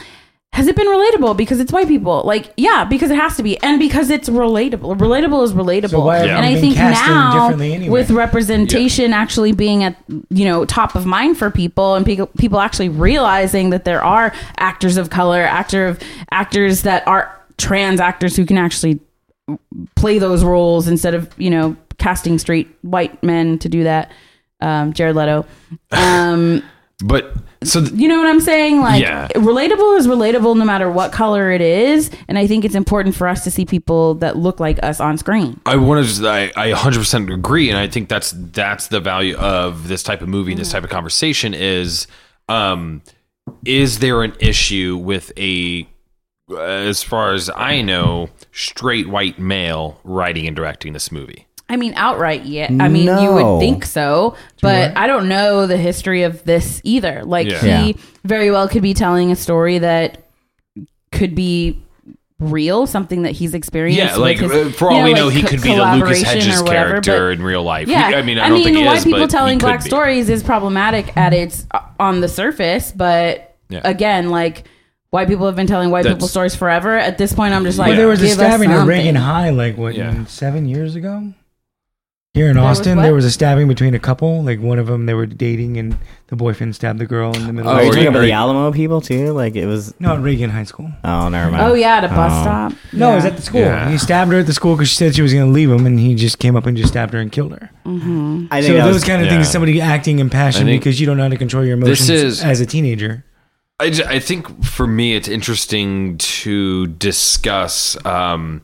Has it been relatable because it's white people? Like, yeah, because it has to be, and because it's relatable. Relatable is relatable, So why haven't and I think now anyway? with representation actually being at you know top of mind for people, and people people actually realizing that there are actors of color, actor of actors that are trans actors who can actually play those roles instead of you know casting straight white men to do that. Um, Jared Leto. Um, But so th- you know what I'm saying? Like, Yeah. relatable is relatable no matter what color it is. And I think it's important for us to see people that look like us on screen. I want to just I, I 100% agree and I think that's that's the value of this type of movie and this type of conversation is um is there an issue with a as far as I know straight white male writing and directing this movie? I mean, outright, yeah. I mean, you would think so, but I don't know the history of this either. Like, Yeah. he Yeah. very well could be telling a story that could be real, something that he's experienced. Yeah, like with uh, his, for all you know, we know, like he co- could be the Lucas Hedges whatever, character in real life. Yeah, He- I mean, I, don't think he white is, people but telling black be. stories is problematic at its uh, on the surface, but Yeah. again, like white people have been telling white That's- people stories forever. At this point, I'm just like, Well, there was a give us stabbing at something. Reagan High, like what, Yeah. seven years ago? Here in There Austin, what? there was a stabbing between a couple. Like one of them, they were dating, and the boyfriend stabbed the girl in the middle. Oh, Are you of are talking about the Alamo people too? Like it was. No, at Reagan High School. Oh, never mind. Oh yeah, at a bus Oh. stop. No, yeah. it was at the school. Yeah. He stabbed her at the school because she said she was going to leave him, and he just came up and just stabbed her and killed her. I So think that those was, kind of yeah. things, somebody acting impassioned I think because you don't know how to control your this emotions is- as a teenager. I I think for me, it's interesting to discuss. Um,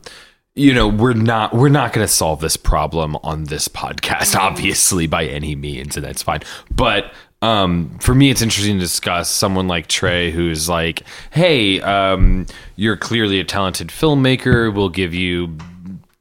you know, we're not we're not going to solve this problem on this podcast, obviously by any means, and that's fine. But um, for me, it's interesting to discuss someone like Trey, who's like, "Hey, um, you're clearly a talented filmmaker. We'll give you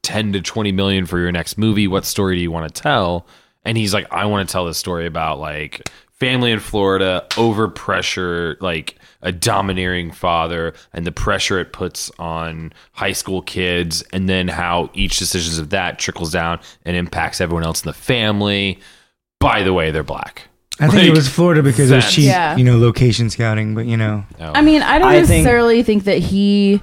ten to twenty million for your next movie. What story do you want to tell?" And he's like, "I want to tell this story about like." Family in Florida, over pressure, like a domineering father, and the pressure it puts on high school kids, and then how each decisions of that trickles down and impacts everyone else in the family. By the way, they're black. I think Like, it was Florida because it was cheap, Yeah. you know, location scouting. But you know, oh. I mean, I don't I necessarily think, that he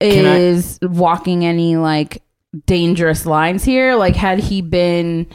Can I- is walking any like dangerous lines here. Like, had he been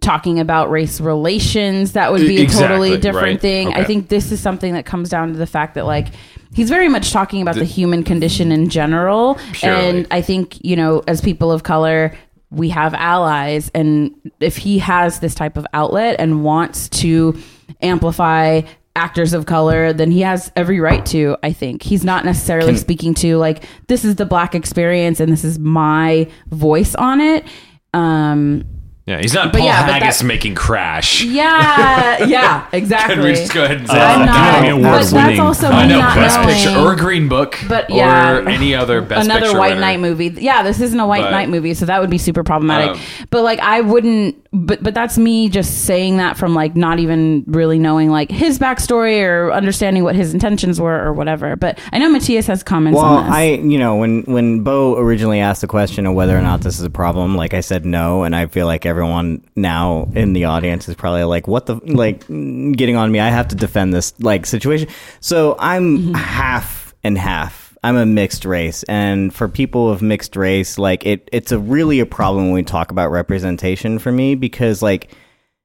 talking about race relations, that would be a totally different right. thing. I think this is something that comes down to the fact that like he's very much talking about the, human condition in general, Purely. and I think you know, as people of color. We have allies, and if he has this type of outlet and wants to amplify actors of color, then he has every right to. I think he's not necessarily Can- speaking to like this is the black experience and this is my voice on it. Um, Yeah, he's not But Paul yeah, Haggis that- making Crash. yeah, yeah, exactly. Can we just go ahead and say I'm that? not, Academy but that's Award-winning. also I know, not Best knowing. Picture or Green Book, But, yeah. or any other Best picture. another Picture white winner. knight movie. Yeah, this isn't a white But- knight movie, so that would be super problematic. Um, but like, I wouldn't. But but that's me just saying that from like not even really knowing like his backstory or understanding what his intentions were or whatever. But I know Mattias has comments well, on this. I you know when when Beau originally asked the question of whether or not this is a problem, like I said no, and I feel like everyone now in the audience is probably like, what the like getting on me. I have to defend this like situation. So I'm mm-hmm. half and half. I'm a mixed race, and for people of mixed race, like it, it's a really a problem when we talk about representation for me because like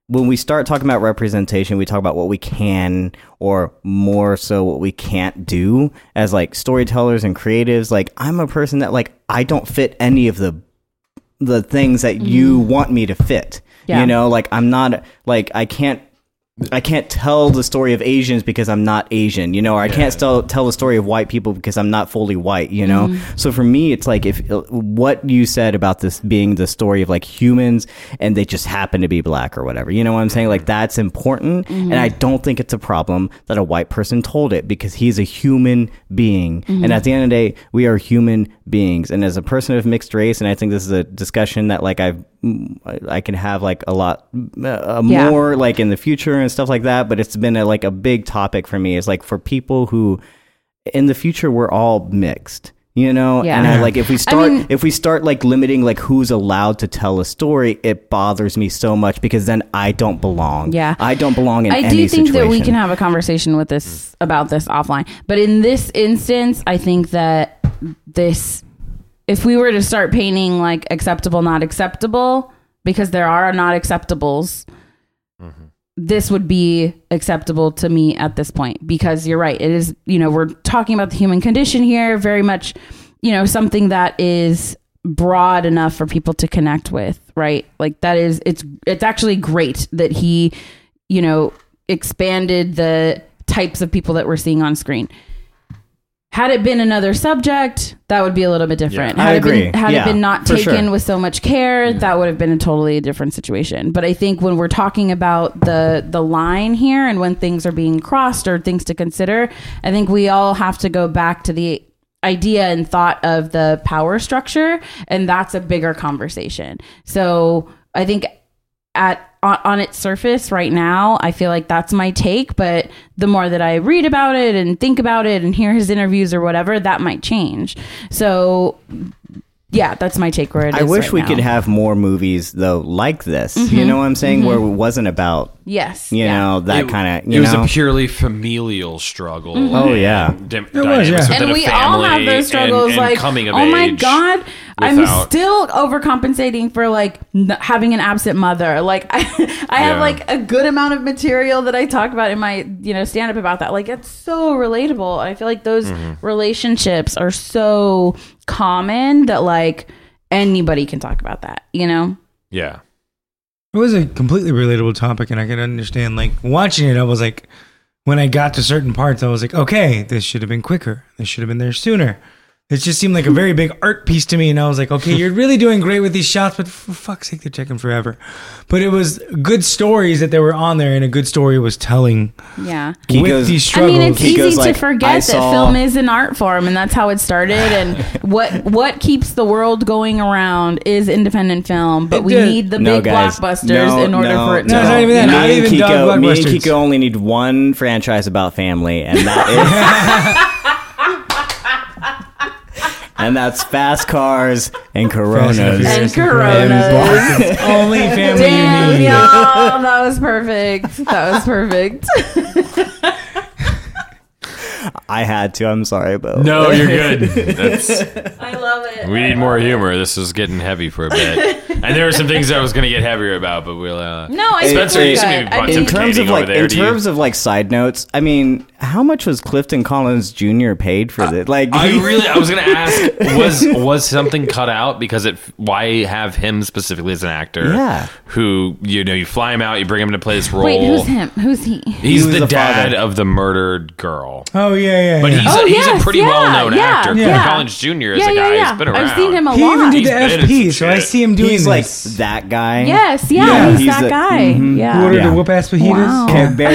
when we start talking about representation, we talk about what we can or more so what we can't do as like storytellers and creatives. Like I'm a person that like I don't fit any of the the things that you mm-hmm. want me to fit. Yeah. You know, like I'm not like I can't I can't tell the story of Asians because I'm not Asian, you know, or I can't tell tell the story of white people because I'm not fully white, you know. Mm-hmm. So for me, it's like if uh, what you said about this being the story of like humans and they just happen to be black or whatever, you know what I'm saying? Like mm-hmm. that's important, and I mm-hmm. don't think it's a problem that a white person told it because he's a human being, and at the end of the day, we are human beings. And as a person of mixed race, and I think this is a discussion that like I've I- I can have like a lot uh, Yeah. more like in the future and stuff like that. But it's been a, like a big topic for me. Is like for people who in the future we're all mixed. You know, Yeah. and I like if we start mean- if we start like limiting like who's allowed to tell a story, it bothers me so much because then I don't belong. Yeah. I don't belong in I any do think situation. that we can have a conversation with this about this offline. But in this instance, I think that this if we were to start painting like acceptable, not acceptable, because there are not acceptables, mm-hmm. This would be acceptable to me at this point because you're right. It is, you know, we're talking about the human condition here, very much, you know, something that is broad enough for people to connect with, right? Like that is it's it's actually great that he, you know, expanded the types of people that we're seeing on screen. Had it been another subject, that would be a little bit different. Yeah, had I it been agree. had Yeah, it been not taken sure. with so much care, that would have been a totally different situation. But I think when we're talking about the the line here and when things are being crossed or things to consider, I think we all have to go back to the idea and thought of the power structure and that's a bigger conversation. So, I think at on, on its surface right now, I feel like that's my take. But the more that I read about it and think about it and hear his interviews or whatever, that might change. So, yeah, that's my take where it is. I wish right we now. could have more movies though like this. You mm-hmm. know what I'm saying? Mm-hmm. Where it wasn't about yes, you yeah. know that kind of It you was know. a purely familial struggle. Mm-hmm. Oh, yeah. and dim- It was, yeah. and we all have those struggles and, and like coming of oh my age god i'm still overcompensating for like n- having an absent mother like i, I have Yeah. like a good amount of material that i talk about in my you know stand up about that like it's so relatable i feel like those Mm-hmm. relationships are so common that like anybody can talk about that you know Yeah. It was a completely relatable topic, and I could understand. Like watching it, I was like, when I got to certain parts, I was like, okay, this should have been quicker. This should have been there sooner. It just seemed like a very big art piece to me, and I was like, okay, you're really doing great with these shots, but for fuck's sake, they're taking forever. But it was good stories that they were on there, and a good story was telling yeah with goes- these I struggles. mean, it's He easy goes to like, forget "I that film is an art form, and that's how it started. And what what keeps the world going around is independent film. But we need the no, big guys. blockbusters No, in order no, for it to. No, it's not even that. Me Not even Kiko, dog me and blockbusters. Kiko only need one franchise about family, and that is. And that's fast cars and Coronas. And Furious Coronas. only family Damn, you need. y'all, that was perfect. That was perfect. I had to. I'm sorry, Beau. No, you're good. That's, I love it. we need more humor. This is getting heavy for a bit. And there were some things I was going to get heavier about, but we'll. Uh, No, I Spencer, think you we're seem to good. be I in terms of like there, in do you- terms of like side notes, I mean, how much was Clifton Collins Jr. paid for this? Like, I really, I was going to ask, was was something cut out because it? Why have him specifically as an actor? Yeah. Who you know, you fly him out, you bring him to play this role. Wait, who's him? Who's he? He's He the, the dad father. of the murdered girl. Oh yeah, yeah. But yeah. he's, Oh, a, he's yes, a pretty yeah, well known yeah, actor. yeah. Clifton Collins Jr. is Yeah, a guy yeah. who's been around. I've seen him a he lot. even did He's the been FP, some so I see him doing he's like this. that guy. Yes, yeah, Yeah, he's, he's that the- guy. Yeah. Who ordered Yeah. the whoop ass fajitas? Wow. Okay, big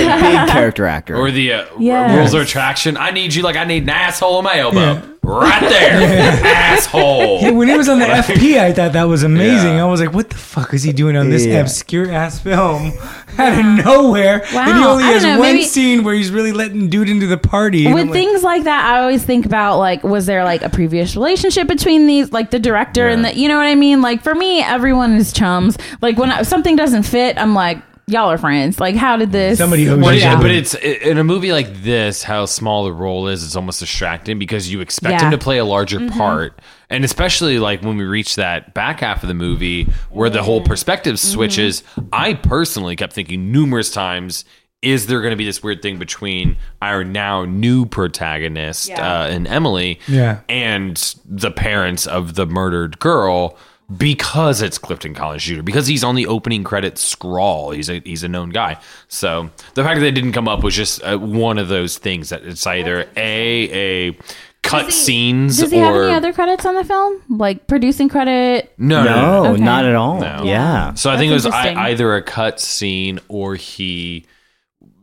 character actor. Or the uh, Yes. rules of attraction. I need you like I need an asshole in my elbow. Yeah. Right there. asshole. Yeah, when he was on the FP, I thought that was amazing. Yeah. I was like, "What the fuck is he doing on this Yeah. obscure ass film out of nowhere?" And he only I has know, one maybe- scene where he's really letting dude into the party. with I'm like, things like that i always think about like was there like a previous relationship between these like the director and Yeah. the you know what i mean like for me everyone is chums like when I, something doesn't fit i'm like y'all are friends like how did this Somebody owes Well, you yeah, something. but it's in a movie like this, how small the role is, it's almost distracting because you expect Yeah. Mm-hmm. him to play a larger part, and especially like when we reach that back half of the movie where the whole perspective Mm-hmm. switches. I personally kept thinking numerous times. Is there going to be this weird thing between our now new protagonist Yeah. uh, and Emily Yeah. and the parents of the murdered girl because it's Clifton Collins Jr. because he's on the opening credits scrawl. He's a he's a known guy. So the fact that they didn't come up was just uh, one of those things that it's either a a cut scenes does he or have any other credits on the film like producing credit no, no, no, no, no. Okay. not at all. No. Yeah. So I think it was I, either a cut scene or he,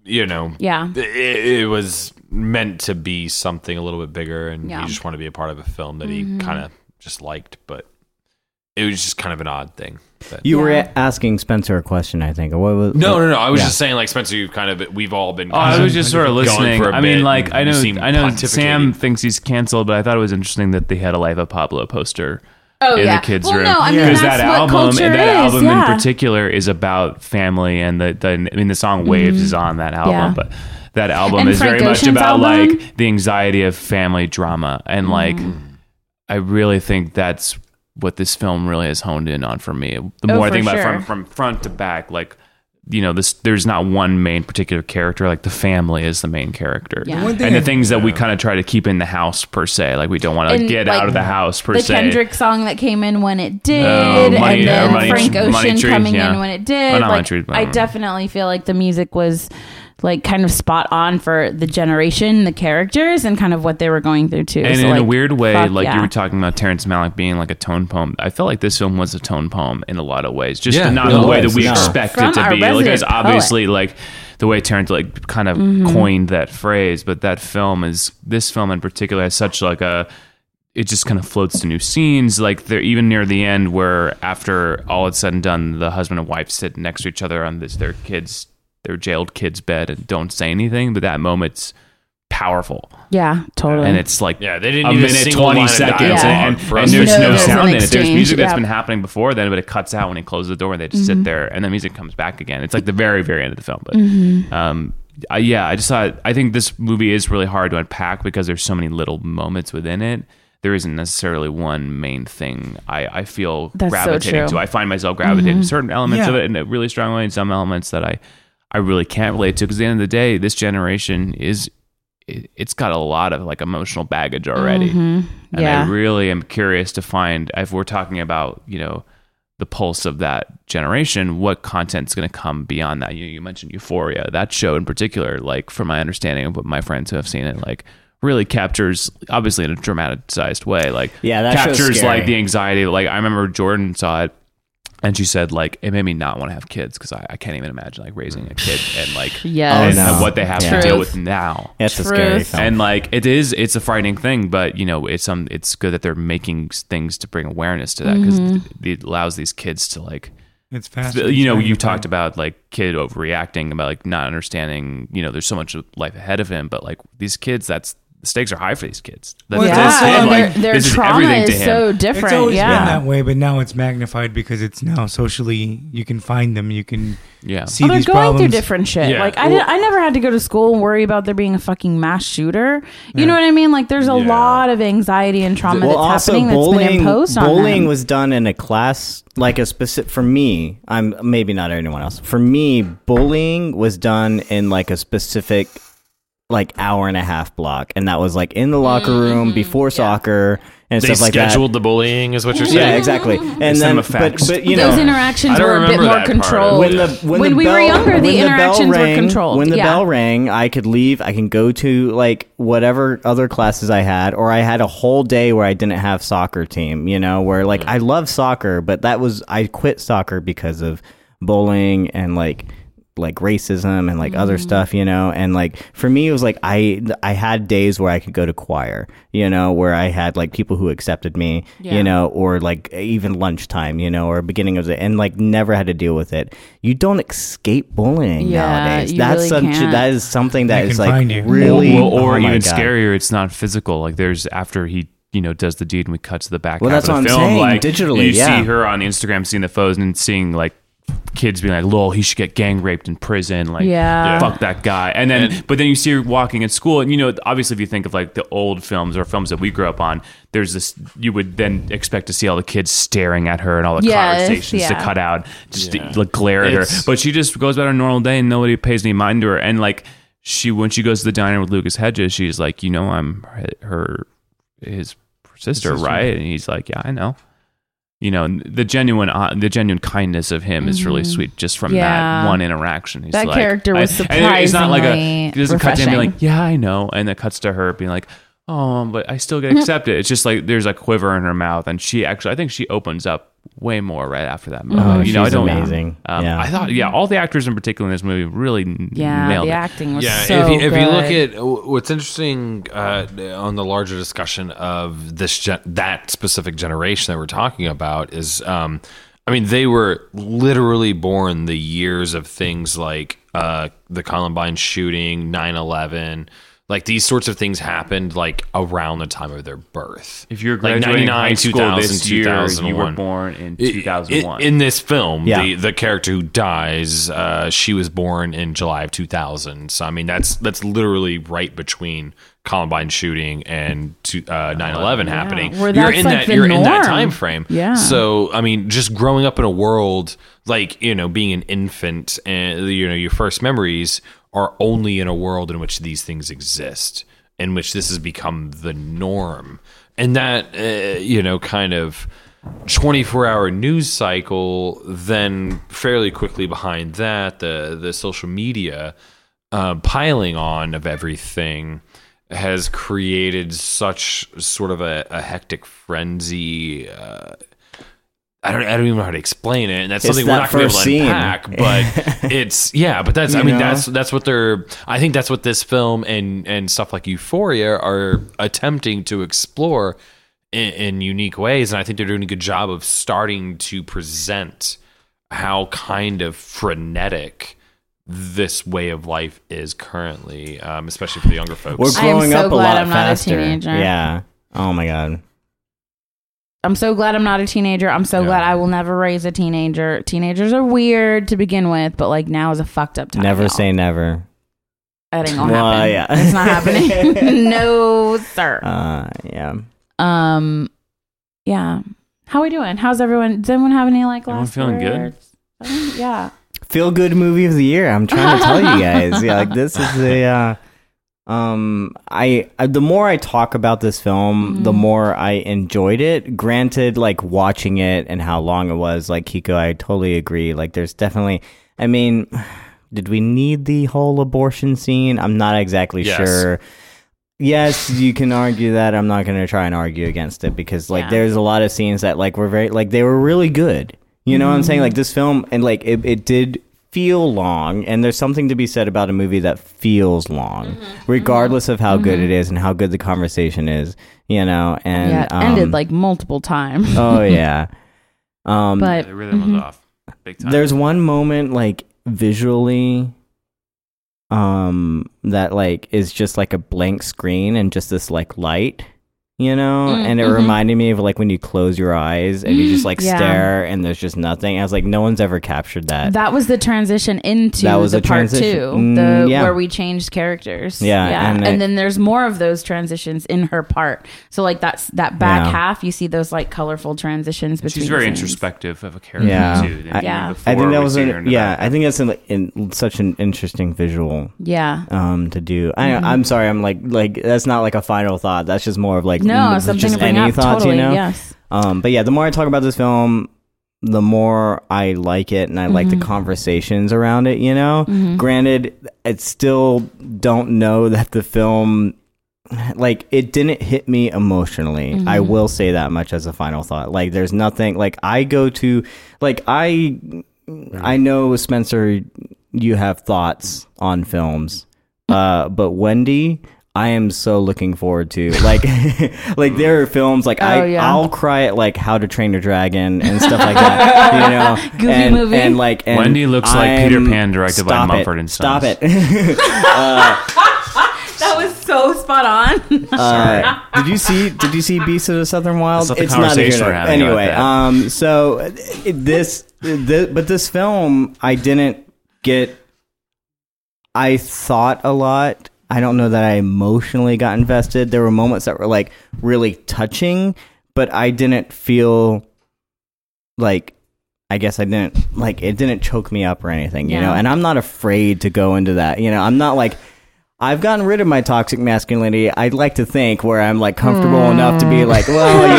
you know, Yeah. it, it was meant to be something a little bit bigger, and Yeah. Mm-hmm. he just wanted to be a part of a film that he kind of just liked, but. It was just kind of an odd thing. But- You were asking Spencer a question, I think. What was? no, no, no. I was Yeah. just saying, like Spencer, you've kind of we've all been. Oh, I was just sort of listening. I mean, like I know, I know. Sam thinks he's canceled, but I thought it was interesting that they had a Life of Pablo poster Oh in yeah. the kids' well, room no, I mean Yeah. because that what album culture and that is. album yeah. in particular is about family and the, the I mean the song Waves is on that album, Mm-hmm. Yeah. but that album And is Frank very much about album? like the anxiety of family drama and like Mm-hmm. I really think that's what this film really has honed in on for me. The Oh, more I think about it from from front to back, like you know, this there's not one main particular character. Like the family is the main character, Yeah. The thing and the things that we kind of try to keep in the house per se. Like we don't want to get like, out of the house per the se. Kendrick song that came in when it oh, did, Oh, Money- and then or Money- Frank Money Ocean Tree, coming yeah. in when it did. Oh, not Money like, Tree, but- I um, definitely feel like the music was like kind of spot on for the generation, the characters, and kind of what they were going through too. and So, in a weird way, fuck like yeah. you were talking about Terrence Malick being like a tone poem. I felt like this film was a tone poem in a lot of ways, just Yeah, not it in the way that we no. expect From it to our be. Like, resident it's obviously like the way Terrence like kind of Mm-hmm. coined that phrase, but that film is this film in particular has such like a it just kind of floats to new scenes. Like they're even near the end where after all it's said and done, the husband and wife sit next to each other on this their kids their jailed kids bed and don't say anything, but that moment's powerful. yeah, totally. And it's like Yeah, they didn't a need minute single twenty seconds, dialogue and, for and there's know no sound in it. There's exchange, music that's yeah. been happening before then, but it cuts out when he closes the door and they just Mm-hmm. sit there, and the music comes back again. It's like the very, very end of the film. But Mm-hmm. um, I, yeah, I just thought I think this movie is really hard to unpack because there's so many little moments within it. There isn't necessarily one main thing I, I feel That's gravitating true. to. I find myself gravitating to certain elements of it in a really strong way, and some elements that I I really can't relate to. Because at the end of the day, this generation is it, it's got a lot of like emotional baggage already. Mm-hmm. And Yeah. I really am curious to find if we're talking about, you know, the pulse of that generation, what content's going to come beyond that. You, you mentioned Euphoria. That show in particular, like from my understanding of what my friends who have seen it, like really captures, obviously in a dramatized way, like Yeah, that show's captures like the anxiety. Like I remember Jordan saw it and she said like it made me not want to have kids because I, I can't even imagine like raising a kid and like Yes. Oh, no. and what they have Yeah. to deal with now It's a scary Truth. film. and like it is it's a frightening thing but you know it's um it's good that they're making things to bring awareness to that because Mm-hmm. it allows these kids to like It's fast. you know you talked about like kid overreacting about like not understanding you know there's so much life ahead of him but like these kids that's the stakes are high for these kids That's- Well, it's that's also, yeah, it, and like, their, their this is trauma everything is him. so It's different. always yeah. been that way, but now it's magnified because it's now socially. You can find them. You can yeah see Oh, they're these going problems. through different shit. Yeah. Like I, did, I never had to go to school and worry about there being a fucking mass shooter. You know what I mean? Like there's a Yeah. lot of anxiety and trauma well, that's also happening that's been imposed on bullying them. was done in a class like a specific. For me, I'm maybe not anyone else. For me, bullying was done in like a specific like hour and a half block, and that was like in the locker mm-hmm. room before soccer and They stuff like that. scheduled the bullying, is what you're saying. Yeah, exactly. And send then, them a but, but you know, Those interactions were a bit more that part of it. controlled. when the when, When the we were bell, younger, the when bell interactions were rang, controlled. When the Yeah. bell rang, I could leave. I can go to like whatever other classes I had, or I had a whole day where I didn't have soccer team. You know, where like mm-hmm. I love soccer, but that was I quit soccer because of bullying and like like racism and like Mm. other stuff you know and like for me it was like i i had days where i could go to choir you know where i had like people who accepted me Yeah. you know or like even lunchtime you know or beginning of the and like never had to deal with it you don't escape bullying Yeah, nowadays you that's really such can't. that is something that They is like find you. really or, or oh even God. scarier it's not physical like there's after he you know does the deed and we cut to the back Well, half that's of the what I'm film saying, like digitally, you yeah. see her on instagram seeing the photos and seeing like kids being like lol he should get gang raped in prison like Yeah. fuck that guy. And then And- but then you see her walking in school and you know obviously if you think of like the old films or films that we grew up on there's this you would then expect to see all the kids staring at her and all the Yes, conversations to cut out just Yeah. to, like glare at her. But she just goes about her normal day and nobody pays any mind to her. And like she when she goes to the diner with Lucas Hedges she's like you know I'm her his sister, sister. right? And he's like yeah I know you know the genuine uh, the genuine kindness of him is really sweet just from Mm-hmm. Yeah. that one interaction He's That like- character was and- and it's not like a surprisingly he doesn't cut to him being like yeah I know and it cuts to her being like oh, but I still get accepted. it's just like there's a quiver in her mouth, and she actually, I think she opens up way more right after that movie. Oh, you know, I don't amazing. Um, Yeah. I thought, yeah, all the actors in particular in this movie really Yeah, nailed the it. acting was yeah, so if, you, if you look at what's interesting uh, on the larger discussion of this gen- that specific generation that we're talking about is, um, I mean, they were literally born the years of things like uh, the Columbine shooting, 9-11. Like these sorts of things happened like around the time of their birth. If you're like graduating 99, high school 2000, this year, you were born in I- 2001. In, in this film, Yeah. the the character who dies, uh, she was born in July of 2000. So I mean, that's that's literally right between Columbine shooting and to, uh, 9/11 happening. Where you're that's in like that you're in that time frame. Yeah. So I mean, just growing up in a world like you know, being an infant, and you know, your first memories are only in a world in which these things exist, in which this has become the norm, and that uh, you know, kind of 24 hour news cycle then fairly quickly behind that the the social media uh, piling on of everything has created such sort of a, a hectic frenzy uh, I don't, I don't even know how to explain it, and that's It's something we're not going to be able to scene. unpack. But it's yeah, but that's I mean know? that's that's what they're. I think that's what this film and and stuff like Euphoria are attempting to explore in, in unique ways, and I think they're doing a good job of starting to present how kind of frenetic this way of life is currently, um, especially for the younger folks. We're I am growing so up a lot I'm not a faster. teenager. Yeah. Oh my god. I'm so glad I'm not a teenager. I'm so Yeah. glad I will never raise a teenager. Teenagers are weird to begin with, but like now is a fucked up time. Never y'all. say never. that ain't gonna Well, happen. yeah. It's not happening. no, sir. Uh, yeah. Um, yeah. How are we doing? How's everyone? Does anyone have any like Everyone last feeling good? words? Um, yeah. Feel good movie of the year. I'm trying to tell you guys. Yeah, like this is the. Uh, um, I, I the more I talk about this film, the Mm-hmm. more I enjoyed it. Granted, like watching it and how long it was, like Kiko, I totally agree. Like, there's definitely. I mean, did we need the whole abortion scene? I'm not exactly Yes. sure. Yes, you can argue that. I'm not going to try and argue against it because like Yeah. there's a lot of scenes that like were very like they were really good. You know what I'm saying? Mm-hmm. Like this film and like it, it did feel long and there's something to be said about a movie that feels long Mm-hmm. regardless of how good it is and how good the conversation is, you know, and yeah. It um, ended like multiple times. Oh yeah. Um but the rhythm mhm. was off big time. there's one moment like visually um that like is just like a blank screen and just this like light you know Mm, and it mhm. reminded me of like when you close your eyes and you just like Yeah. stare and there's just nothing i was like no one's ever captured that that was the transition into That was the a part transition. two, Mm, the yeah. where we changed characters. Yeah, yeah, and and, it- then there's more of those transitions in her part. So like that's that back Yeah. half, you see those like colorful transitions between. She's very scenes. introspective of a character Yeah. too. I- Yeah. before i think that was see an, her in the yeah i think that's in, in such an interesting visual Yeah. um to do I, Mm-hmm. i'm sorry i'm like like that's not like a final thought that's just more of like No, something just to bring any up. thoughts totally. you know Yes. Um, but yeah, the more I talk about this film, the more I like it, and I like Mm-hmm. the conversations around it. You know, granted, I still don't know that the film, like, it didn't hit me emotionally. I Mm-hmm. will say that much as a final thought. Like, there's nothing like I go to, like, I, I know Spencer, you have thoughts on films, uh, but Wendy. I am so looking forward to like like there are films like I Oh, yeah. I'll cry at like How to Train Your Dragon and stuff like that. You know, Goofy and, movie. and like and Wendy looks like Peter Pan directed by stop it. Mumford and stuff. Stop Sons. it. That was so spot on. Uh, did you see Did you see Beast of the Southern Wild? That's not the conversation we're having anyway. Um. So it, this, the, but this film, I didn't get. I thought a lot. I don't know that I emotionally got invested. There were moments that were like really touching, but I didn't feel like. I guess I didn't like it. Didn't choke me up or anything, you know. And I'm not afraid to go into that. You know, I'm not like. I've gotten rid of my toxic masculinity. I'd like to think where I'm like comfortable enough to be like, well, you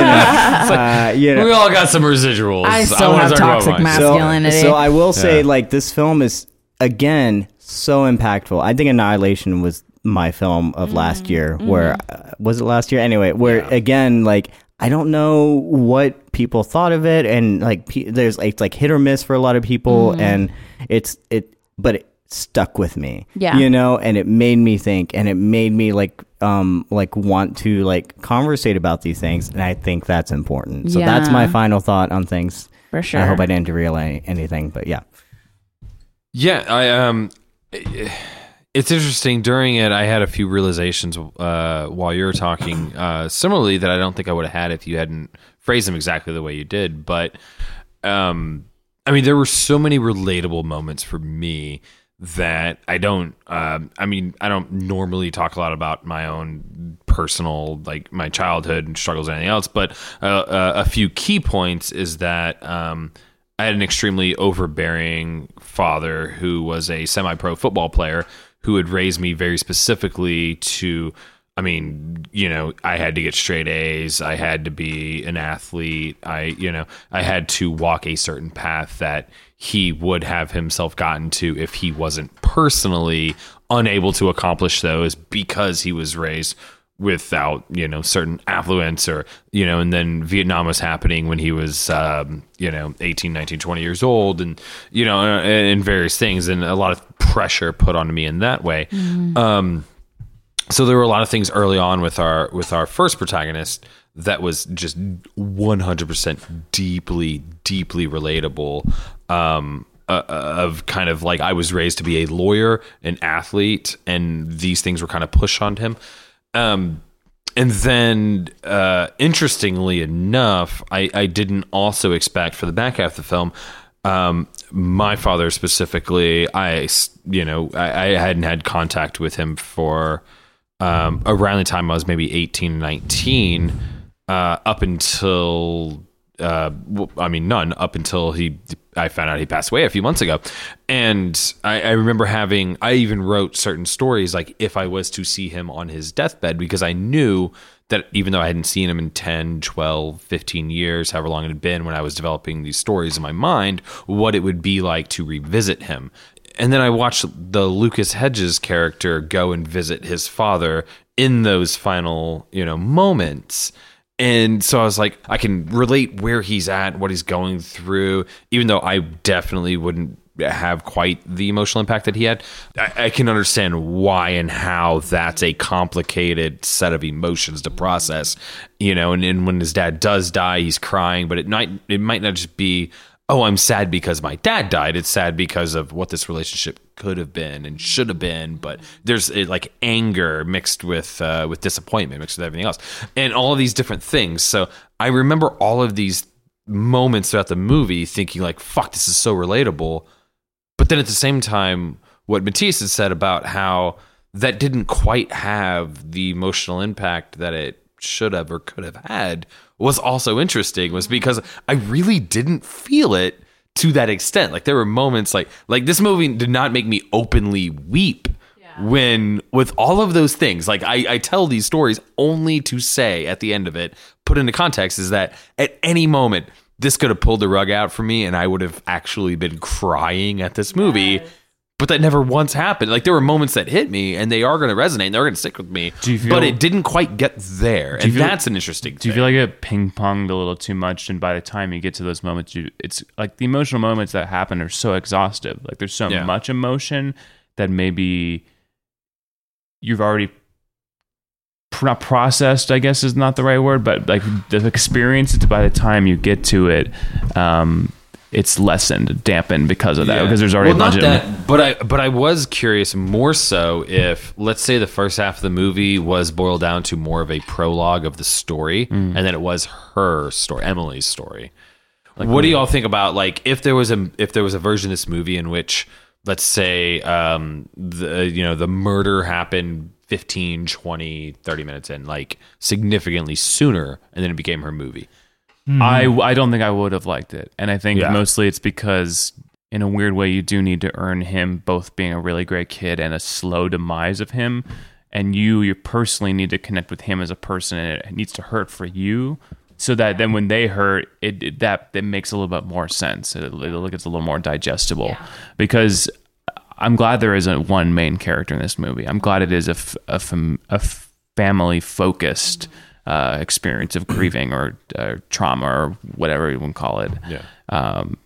know, uh, you know. we all got some residuals. I still wanna have toxic mine. mas- so, masculinity. so I will say, Yeah. like, this film is again so impactful. I think Annihilation was my film of last year, where uh, was it last year? Anyway, where again, like I don't know what people thought of it, and like pe- there's like it's like hit or miss for a lot of people, and it's it, but it stuck with me, Yeah. you know, and it made me think, and it made me like um like want to like conversate about these things, and I think that's important. So that's my final thought on things. For sure. I hope I didn't derail any, anything, but yeah. Yeah, I um, it's interesting. During it, I had a few realizations uh, while you were talking. Uh, similarly, that I don't think I would have had if you hadn't phrased them exactly the way you did. But um, I mean, there were so many relatable moments for me that I don't. Um, I mean, I don't normally talk a lot about my own personal, like my childhood and struggles or anything else. But uh, uh, a few key points is that. Um, I had an extremely overbearing father who was a semi pro football player who had raised me very specifically to, I mean, you know, I had to get straight A's. I had to be an athlete. I, you know, I had to walk a certain path that he would have himself gotten to if he wasn't personally unable to accomplish those because he was raised without you know certain affluence or you know and then vietnam was happening when he was um, you know 18 19 20 years old and you know and, and various things and a lot of pressure put on me in that way um so there were a lot of things early on with our with our first protagonist that was just 100% deeply deeply relatable um uh, of kind of like I was raised to be a lawyer, an athlete, and these things were kind of pushed on him. Um, and then, uh, interestingly enough, I, I didn't also expect for the back half of the film. Um, my father specifically, I you know I, I hadn't had contact with him for um, around the time I was maybe 18, 19, uh, up until uh, I mean none up until he I found out he passed away a few months ago, and I, I remember having I even wrote certain stories like if I was to see him on his deathbed because I knew that even though I hadn't seen him in 10, 12, 15 years, however long it had been when I was developing these stories in my mind, what it would be like to revisit him. And then I watched the Lucas Hedges character go and visit his father in those final, you know, moments. And so I was like, I can relate where he's at, what he's going through, even though I definitely wouldn't have quite the emotional impact that he had. I, I can understand why and how that's a complicated set of emotions to process, you know. And, and when his dad does die, he's crying, but it might it might not just be, oh, I'm sad because my dad died. It's sad because of what this relationship could have been and should have been. But there's uh, like anger mixed with uh, with disappointment, mixed with everything else, and all of these different things. So I remember all of these moments throughout the movie, thinking like, "Fuck, this is so relatable." But then at the same time, what Mattias had said about how that didn't quite have the emotional impact that it should have or could have had was also interesting was because I really didn't feel it to that extent. Like there were moments like like this movie did not make me openly weep when with all of those things. Like I, I tell these stories only to say at the end of it put into context is that at any moment this could have pulled the rug out for me and i would have actually been crying at this movie but that never once happened like there were moments that hit me and they are going to resonate and they're going to stick with me Do you feel- but it didn't quite get there and feel- that's an interesting Do you feel like it ping ponged a little too much, and by the time you get to those moments, you it's like the emotional moments that happen are so exhaustive. Like there's so Yeah. much emotion that maybe you've already pr- not processed. I guess is not the right word, but like the experience. It's By the time you get to it, um, it's lessened, dampened because of that. Yeah. Because there's already well, not that, but I but I was curious more so if let's say the first half of the movie was boiled down to more of a prologue of the story, Mm. and then it was her story, Emily's story. what do y'all think about like if there was a if there was a version of this movie in which let's say um the you know the murder happened 15 20 30 minutes in like significantly sooner and then it became her movie I hmm. I don't think I would have liked it, and I think Yeah. mostly it's because in a weird way you do need to earn him both being a really great kid and a slow demise of him, and you you personally need to connect with him as a person, and it needs to hurt for you, so that then when they hurt, it, it that that makes a little bit more sense. It, it gets a little more digestible because I'm glad there isn't one main character in this movie. I'm glad it is a, f- a, fam- a family focused mm-hmm. Uh, experience of grieving or uh, trauma or whatever you want to call it. Yeah. Um,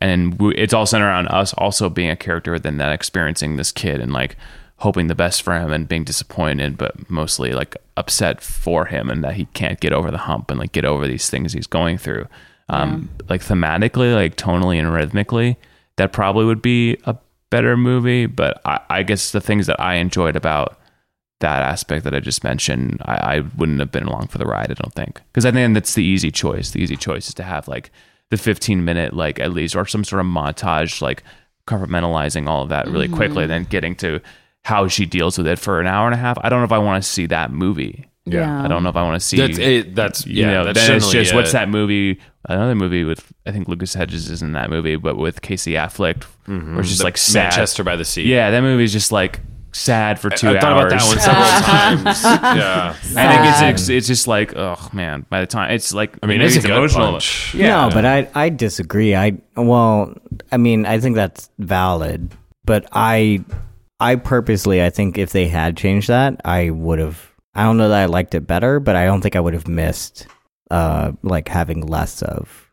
and we, it's all centered around us also being a character within that, experiencing this kid and like hoping the best for him and being disappointed, but mostly like upset for him and that he can't get over the hump and like get over these things he's going through. Um, Like thematically, like tonally and rhythmically, that probably would be a better movie. But I, I guess the things that I enjoyed about that aspect that I just mentioned, I, I wouldn't have been along for the ride. I don't think because I think that's the easy choice. The easy choice is to have like the 15 minute like at least or some sort of montage like compartmentalizing all of that really quickly, and then getting to how she deals with it for an hour and a half. I don't know if I want to see that movie. Yeah. I don't know if I want to see. That's it. That's you yeah. know, that's then it's generally just what's that movie? Another movie with I think Lucas Hedges is in that movie, but with Casey Affleck, mm-hmm. where it's just The like sad. Manchester by the Sea. Yeah, that movie is just like sad for two I thought hours. about that one several times. Yeah. I think it's, it's it's just like oh man. By the time it's like I mean, maybe it's a good emotional. punch. no, but I I disagree. I well, I mean, I think that's valid, but I I purposely I think if they had changed that, I would have. I don't know that I liked it better, but I don't think I would have missed uh like having less of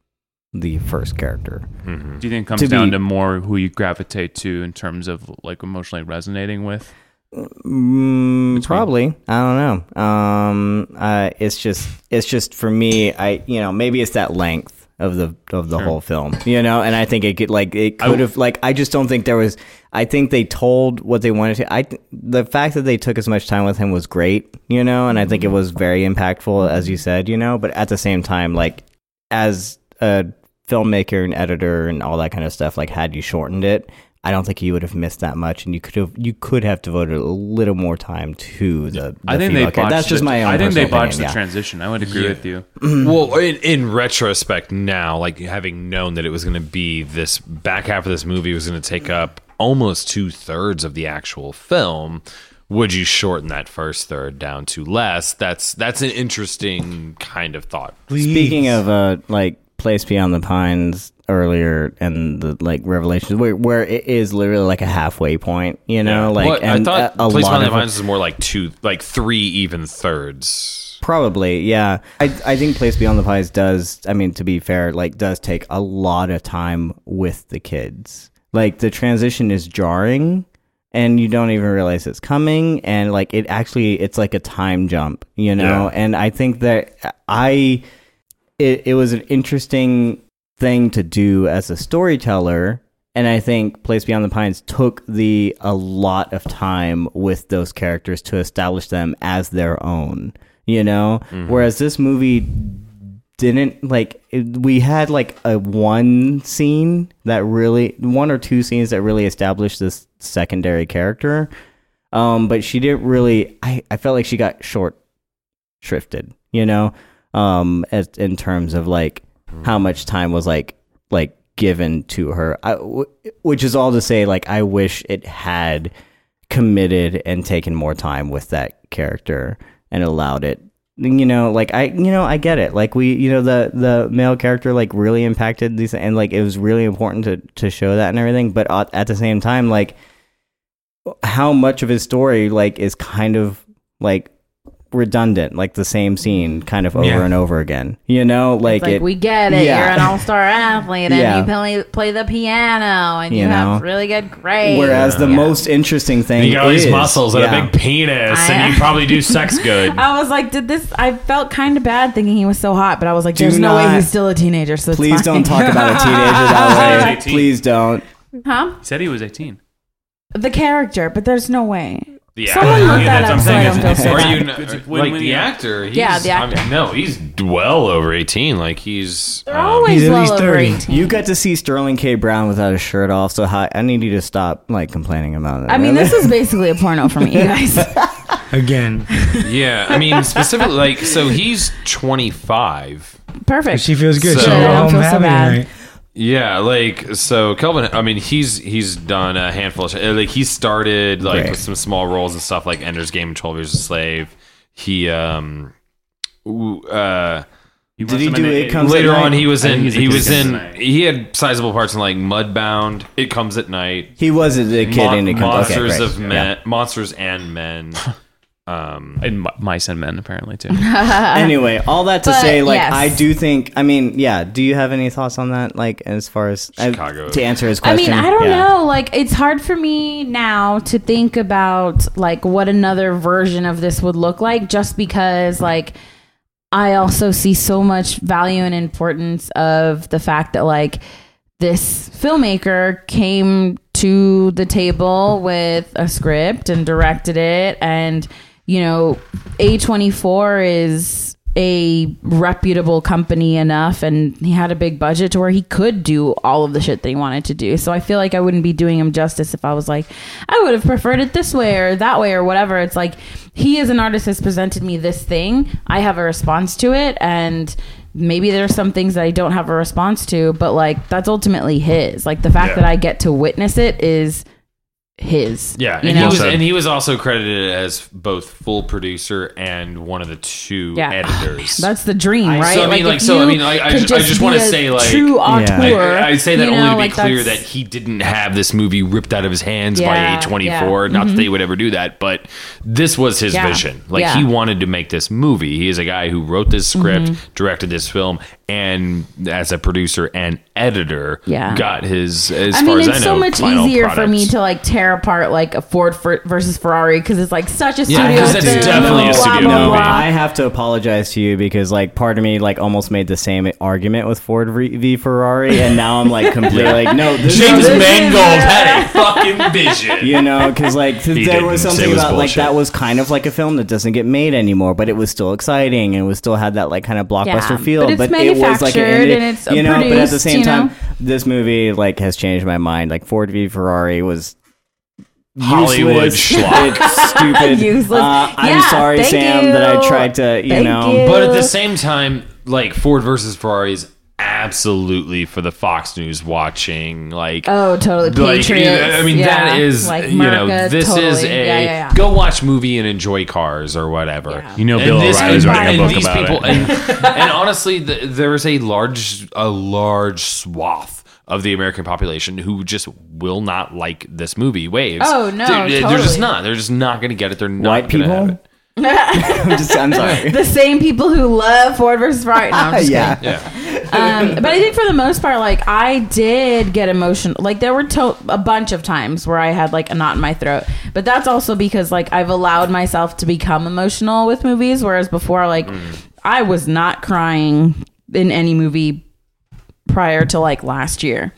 the first character. Do you think it comes To down be- to more who you gravitate to in terms of like emotionally resonating with? Mm, probably. I don't know. Um, uh, it's just, it's just for me. I, you know, maybe it's that length of the of the whole film, you know. And I think it could, like, it could have, like, I just don't think there was. I think they told what they wanted to. I, the fact that they took as much time with him was great, you know, and I think it was very impactful, as you said, you know. But at the same time, like, as a filmmaker and editor and all that kind of stuff, like, had you shortened it. I don't think you would have missed that much, and you could have you could have devoted a little more time to the. the I think they female character. botched. That's just the, my own. I think they botched opinion, the yeah. transition. I would agree Yeah. with you. Well, in, in retrospect, now, like having known that it was going to be this back half of this movie was going to take up almost two thirds of the actual film, would you shorten that first third down to less? That's that's an interesting kind of thought. Speaking of uh, like Place Beyond the Pines earlier and the like revelations where, where it is literally like a halfway point, you know, like Well, I and thought a, a Place lot Beyond the of Pines is more like two, like three even thirds. Probably, yeah. I I think Place Beyond the Pines does. I mean, to be fair, like does take a lot of time with the kids. Like the transition is jarring, and you don't even realize it's coming. And like it actually, it's like a time jump, you know. Yeah. And I think that I, it it was an interesting thing to do as a storyteller. And I think Place Beyond the Pines took the a lot of time with those characters to establish them as their own you know whereas this movie didn't like it, we had like a one scene that really one or two scenes that really established this secondary character um but she didn't really i i felt like she got short shrifted you know um as in terms of like how much time was like like given to her. I, w- which is all to say like i wish it had committed and taken more time with that character and allowed it. You know like i you know i get it. Like we you know the the male character like really impacted these and like it was really important to to show that and everything but at, at the same time like how much of his story like is kind of like redundant like the same scene kind of over Yeah. and over again you know like, It's like it we get it. yeah. You're an all-star athlete, and Yeah. you play play the piano, and you, You have really good grades. whereas the Yeah. most interesting thing You got all these is- muscles and yeah. a big penis, I- and you probably do sex good. I was like, did this? I felt kind of bad thinking he was so hot, but I was like, Do there's no way he's still a teenager. So please fine. don't talk about a teenager that way please don't huh? He said he was 18. The character, but there's no way. Yeah, Someone look that that's up what so I I'm don't feel saying. so Or bad. you It's know, when- like when the you- actor? He's, Yeah, the I mean, actor. no, he's well over eighteen. Like he's. They're um, always He's at well least over 30. 18. You got to see Sterling K. Brown without his shirt off, so hi, I need you to stop like complaining about it. I mean, this is basically a porno for me, you guys. Again, yeah, I mean specifically, like so he's twenty five. Perfect. she feels good. So- She'll Good, I don't home feel so happy bad. tonight. Yeah, like so Kelvin. I mean, he's he's done a handful of sh- like he started like Great. with some small roles and stuff like Ender's Game, Twelve Years a Slave. He um, ooh, uh, Did he do It Comes Later at on, Night? he was in. He was in. He had sizable parts in like Mudbound. It comes at night. He was a kid Mon- in it. Comes- okay, monsters of men. Monsters and men. Um, And M- mice and men apparently too. anyway, all that to But, say, like, yes. I do think. I mean, yeah. Do you have any thoughts on that? Like, as far as uh, Chicago. to answer his question I mean, I don't Yeah. know. Like, it's hard for me now to think about like what another version of this would look like, just because like I also see so much value and importance of the fact that like this filmmaker came to the table with a script and directed it and you know A24 is a reputable company enough and he had a big budget to where he could do all of the shit that he wanted to do. So I feel like I wouldn't be doing him justice if I was like I would have preferred it this way or that way or whatever. It's like he as an artist has presented me this thing. I have a response to it and maybe there's some things that I don't have a response to, but like that's ultimately his. Like the fact Yeah. that I get to witness it is his. yeah, you and he was Also- and he was also credited as both full producer and one of the two Yeah. editors. That's the dream, right? So, I mean, like, if so, I mean, I- I could just- I just wanna say, like- true Yeah. auteur. I, I say that you only know, to be like, clear that he didn't have this movie ripped out of his hands Yeah, by A24. yeah. Mm-hmm. Not that they would ever do that, but this was his Yeah, vision. Like yeah. he wanted to make this movie. He is a guy who wrote this script, Mm-hmm. directed this film, and as a producer and editor, Yeah. got his as I far mean, as it's I know, so much final easier for me to like tear apart like a Ford for, versus Ferrari because it's like such a studio Yeah, studio. 'cause it's film, definitely a studio blah, No, movie. blah. I have to apologize to you because like part of me like almost made the same argument with Ford v v Ferrari, and now I'm like completely like no, this James is, Mangold had a fucking vision. you know, because like th- there was something was about like that was kind of like a film that doesn't get made anymore, but it was still exciting and it was still had that like kind of blockbuster Yeah, feel. but it's it was like manufactured and it's you know, but at the same you know? time, this movie like has changed my mind. Like Ford v Ferrari was. Hollywood useless. schlock. Stupid. Useless. Uh, I'm Yeah, sorry, thank Sam, that I tried to, you Thank know. you. But at the same time, like Ford versus Ferrari is absolutely for the Fox News watching. Like, Oh, totally. like, Patriots. I mean, yeah. that is, like you know, America, this totally. is a yeah, yeah, yeah. go watch movie and enjoy cars or whatever. Yeah. You know, And Bill this- O'Reilly's writing a and book these about people, it. And, and honestly, the, there's a large, a large swath of the American population who just will not like this movie. Waves. Oh, no, they're, they're just not. They're just not going to get it. They're not White gonna have people? it. I'm, just, I'm sorry. the same people who love Ford versus Ferrari. No, I'm just yeah. kidding. Yeah. Um, but I think for the most part, like I did get emotional. Like there were to- a bunch of times where I had like a knot in my throat. But that's also because like I've allowed myself to become emotional with movies, whereas before, like I was not crying in any movie prior to like last year.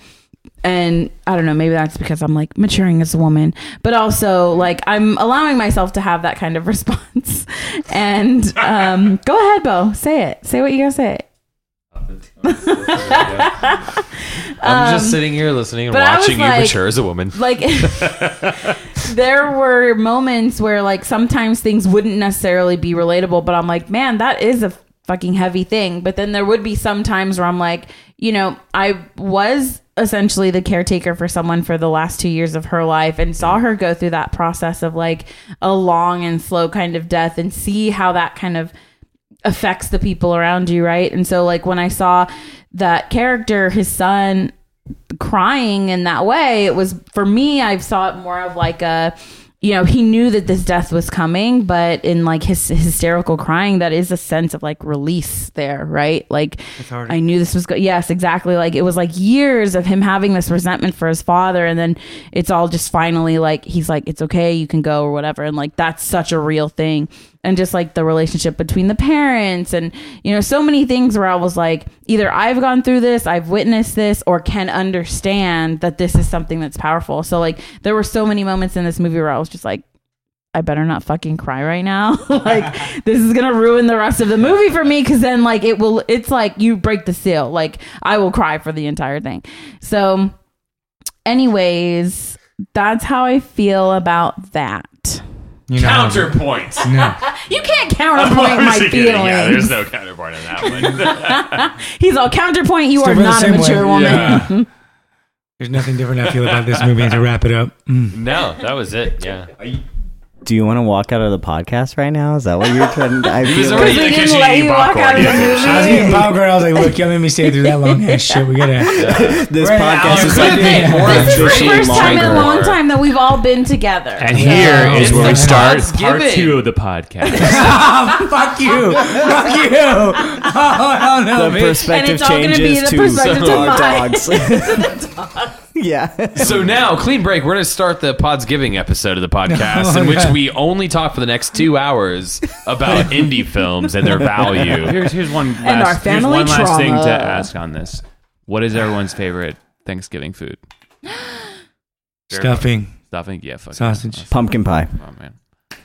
And I don't know, maybe that's because I'm like maturing as a woman, but also like I'm allowing myself to have that kind of response. And um, go ahead, Beau, say it. Say what you gotta say. I'm just sitting here listening and Um, but I was watching you like- mature as a woman. like there were moments where like sometimes things wouldn't necessarily be relatable but i'm like man that is a fucking heavy thing but then there would be some times where i'm like you know i was essentially the caretaker for someone for the last two years of her life and saw her go through that process of like a long and slow kind of death and see how that kind of affects the people around you, right? And so like when I saw that character, his son crying in that way, it was for me, I saw it more of like a you know, he knew that this death was coming, but in like his hysterical crying, that is a sense of like release there, right? Like I knew this was good. Yes, exactly. Like it was like years of him having this resentment for his father, and then it's all just finally like he's like, it's okay, you can go or whatever, and like that's such a real thing. And just like the relationship between the parents, and you know, so many things where I was like, either I've gone through this, I've witnessed this, or can understand that this is something that's powerful. So like there were so many moments in this movie where I was just like, I better not fucking cry right now. like this is gonna ruin the rest of the movie for me because then like it will. It's like you break the seal. Like I will cry for the entire thing. So, anyways, that's how I feel about that. You know, Counterpoint. No. You can't counterpoint my Obviously kidding. feelings. Yeah, there's no counterpoint in that one. He's all counterpoint. You Still are not a same way. mature woman. Yeah. There's nothing different I feel about this movie. To wrap it up, mm. no, that was it. Yeah. Do you want to walk out of the podcast right now? Is that what you're trying? to I was feel already like, we didn't kitchen let eating you walk popcorn. out of the movie. I was eating popcorn. I was like, look, y'all made me stay through that long ass shit. We gotta. this We're an podcast hour. is Could've like made more This is the officially first time in a longer. long time that we've all been together. And here is where we It's start God's part giving. two of the podcast. Ah, fuck you. Fuck you. Oh, hell no, The bitch. perspective And it's all gonna be changes the to perspective to our mine. dogs. Yeah. So now, clean break. We're going to start the Pods Giving episode of the podcast, Oh, in which God. we only talk for the next two hours about indie films and their value. here's here's one last, And our here's family one last thing to ask on this. What is everyone's favorite Thanksgiving food? Stuffing. Stuffing? Yeah, fuck Sausage. Pumpkin pie. Oh man.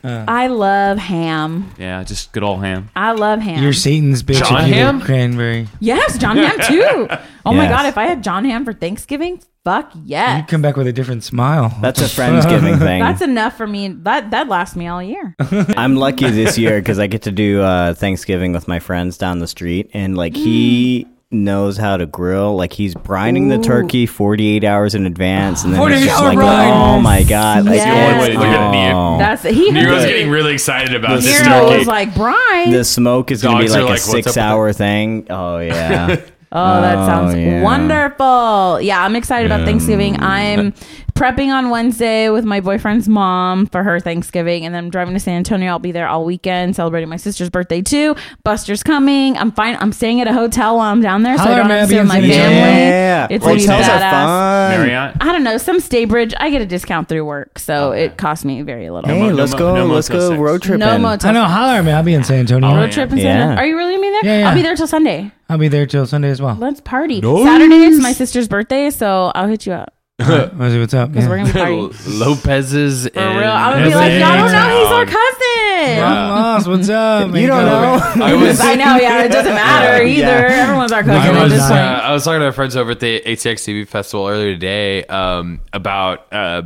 I love ham. Yeah, just good old ham. I love ham. You're Satan's bitch. John if you Ham? get Cranberry. yes, Jon Hamm too. Oh my Yes. god, if I had Jon Hamm for Thanksgiving, fuck yeah. You yes. come back with a different smile. That's a Friendsgiving thing. That's enough for me. That that lasts me all year. I'm lucky this year because I get to do uh, Thanksgiving with my friends down the street, and like he knows how to grill. Like he's brining the turkey 48 hours in advance, and then it's 48 just hour like, brine. oh my god! Like, Yes. The only way to do it. oh. That's he. Nero's getting really excited about The this Nero turkey. was like Brian. the smoke is gonna be like, like, a "What's up with six hour thing. Oh yeah. Oh, that Oh, sounds yeah. wonderful. Yeah, I'm excited about Thanksgiving. I'm prepping on Wednesday with my boyfriend's mom for her Thanksgiving, and then I'm driving to San Antonio. I'll be there all weekend celebrating my sister's birthday too. Buster's coming. I'm fine. I'm staying at a hotel while I'm down there, so I don't man, have to be stay with my family. Antonio. yeah. It's gonna be Hotels are badass. fun. Marriott? I don't know, some Staybridge. I get a discount through work, so it costs me very little. Hey, mo- no let's mo- go. no let's go Six. road trip. no in. motel. I know. Holler at me. I'll be in San Antonio. Oh, Road yeah. trip in San Yeah. Are you really mean there? Yeah, yeah. I'll be there till Sunday. I'll be there till Sunday as well. Let's party. Saturday is my sister's birthday, so I'll hit you up Rosie, what's up? because Yeah. we're gonna be partying. Lopez's For real. I'm gonna be Yes, like, it y'all don't know he's our cousin. Ron Moss, what's up? You don't know. I was I know, yeah, it doesn't matter Yeah. either. Everyone's our cousin I at was, this uh, point. I was talking to my friends over at the ATX TV festival earlier today um, about uh,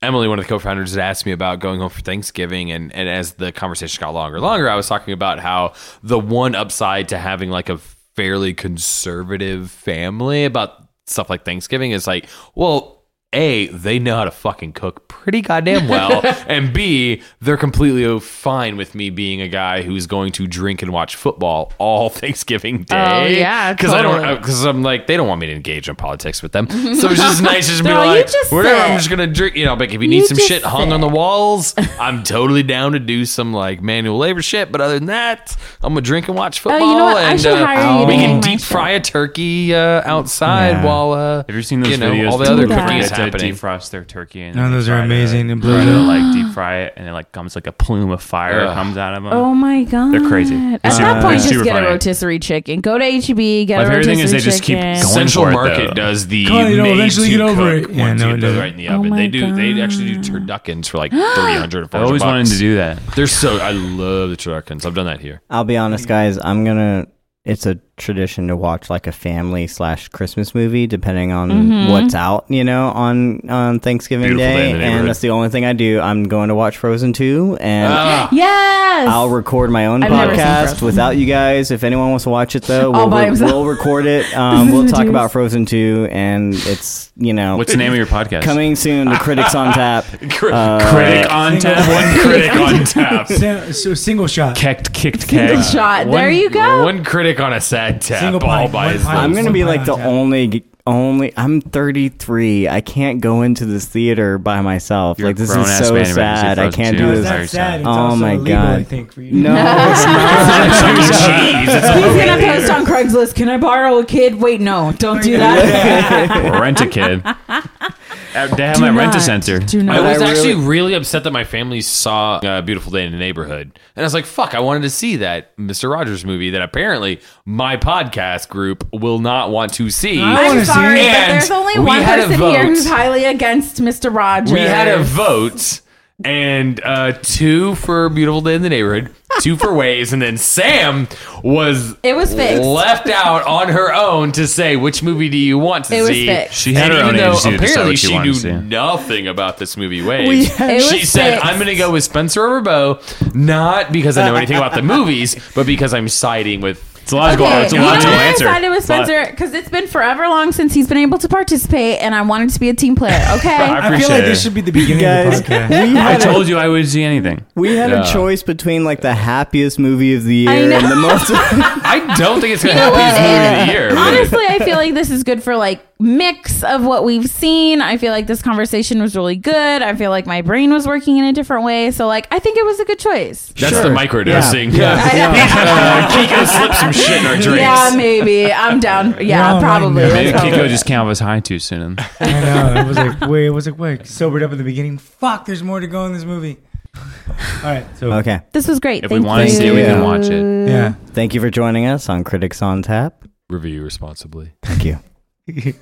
Emily, one of the co-founders, had asked me about going home for Thanksgiving, and, and as the conversation got longer and longer, I was talking about how the one upside to having like a fairly conservative family about stuff like Thanksgiving is like, well. A, they know how to fucking cook pretty goddamn well, and B, they're completely fine with me being a guy who's going to drink and watch football all Thanksgiving Day. Oh, yeah, because I don't totally. because I'm like they don't want me to engage in politics with them. So it's just nice just to be They're like, just whatever. I'm just gonna drink. You know, like if you need You some just shit hung on the walls, I'm totally down to do some like manual labor shit. But other than that, I'm gonna drink and watch football. Oh, you know what? I should uh, hire you We can deep fry a turkey uh, outside Yeah. while uh, Have you seen those you know, videos? all the of other people cooking that is to happening. Defrost their turkey. And oh, No, those are try to- amazing. It try blows to, like deep fry it, and it like comes like a plume of fire Ugh. comes out of them. Oh my god, They're crazy. At It's that super- point, it's just super get funny. a rotisserie chicken. Go to HEB, get My a favorite rotisserie thing is they just keep chicken. going Central for it, Market though. does the Come on, you know, made eventually to get over cook it. Yeah, once no, you it put doesn't. right in the Oh oven. my They do. They actually do turduckens for like 300 I always wanted to do that. They're so. I love the turduckens. I've done that here. I'll be honest, guys. I'm gonna. It's a tradition to watch like a family slash Christmas movie, depending on Mm-hmm. what's out. You know, on on Thanksgiving Beautiful Day Day, and that's the only thing I do. I'm going to watch Frozen two, and Ah. Yes, I'll record my own I've podcast without you guys. If anyone wants to watch it, though, we'll, re- we'll record it. Um, we'll talk about Frozen two, and it's you know What's the name of your podcast? coming soon. The critics on tap. Uh, Critic on tap. One critic on tap. So, so single shot. Kicked, kicked, single keg. shot. One- there you go. One critic on a sad tap, Single all pint, by one his pint. I'm gonna be like the tap. only only. I'm 33. I can't go into this theater by myself. You're like this grown-ass is so man, you're ready to see sad. I Frozen can't two. do No, this. Sorry, oh not sad. It's Oh also my illegal, God. I think, for you. No, it's not. Jeez, it's He's movie gonna post on Craigslist. Can I borrow a kid? Wait, no, don't do that. Rent a kid. Uh, They have Do my rent a center. Do I was I actually really- really upset that my family saw a beautiful day in the neighborhood, and I was like, "Fuck!" I wanted to see that Mister Rogers movie that apparently my podcast group will not want to see. I I'm wanna see sorry, it. but And there's only we one had a person vote. here who's highly against Mr. Rogers. we had a vote, and uh, two for beautiful day in the neighborhood, two for waves, and then Sam was It was fixed. left out on her own to say which movie do you want to It was see. fixed. She had And her own though agency to decide apparently what she she wanted knew to see. nothing about this movie Waves. It was she said, fixed. "I'm going to go with Spencer over Beau, not because I know anything about the movies, but because I'm siding with It's a logical, Okay, it's a you know logical why I answer. sided with Spencer because it's been forever long since he's been able to participate, and I wanted to be a team player. Okay, I I feel like it. this should be the beginning Guys, of the podcast. we I had, a, told you I would see anything. we had Yeah. a choice between like the happiest movie of the year and the most. I don't think it's gonna You know happiest what? movie of the year. but- Honestly, I feel like this is good for like mix of what we've seen. I feel like this conversation was really good. I feel like my brain was working in a different way. So like I think it was a good choice. That's the microdosing. Yeah. I know. uh, Kiko slipped some shit in our drinks. Yeah, maybe. I'm down. Yeah, all probably. mine. Maybe Let's go. Kiko just came off his high too soon. I know. It was like, wait, it was like, wait, sobered up at the beginning. Fuck, there's more to go in this movie. All right, so okay. This was great. If we Thank want to you. see it, we can watch it. yeah. Thank you for joining us on Critics on Tap. Review responsibly. Thank you.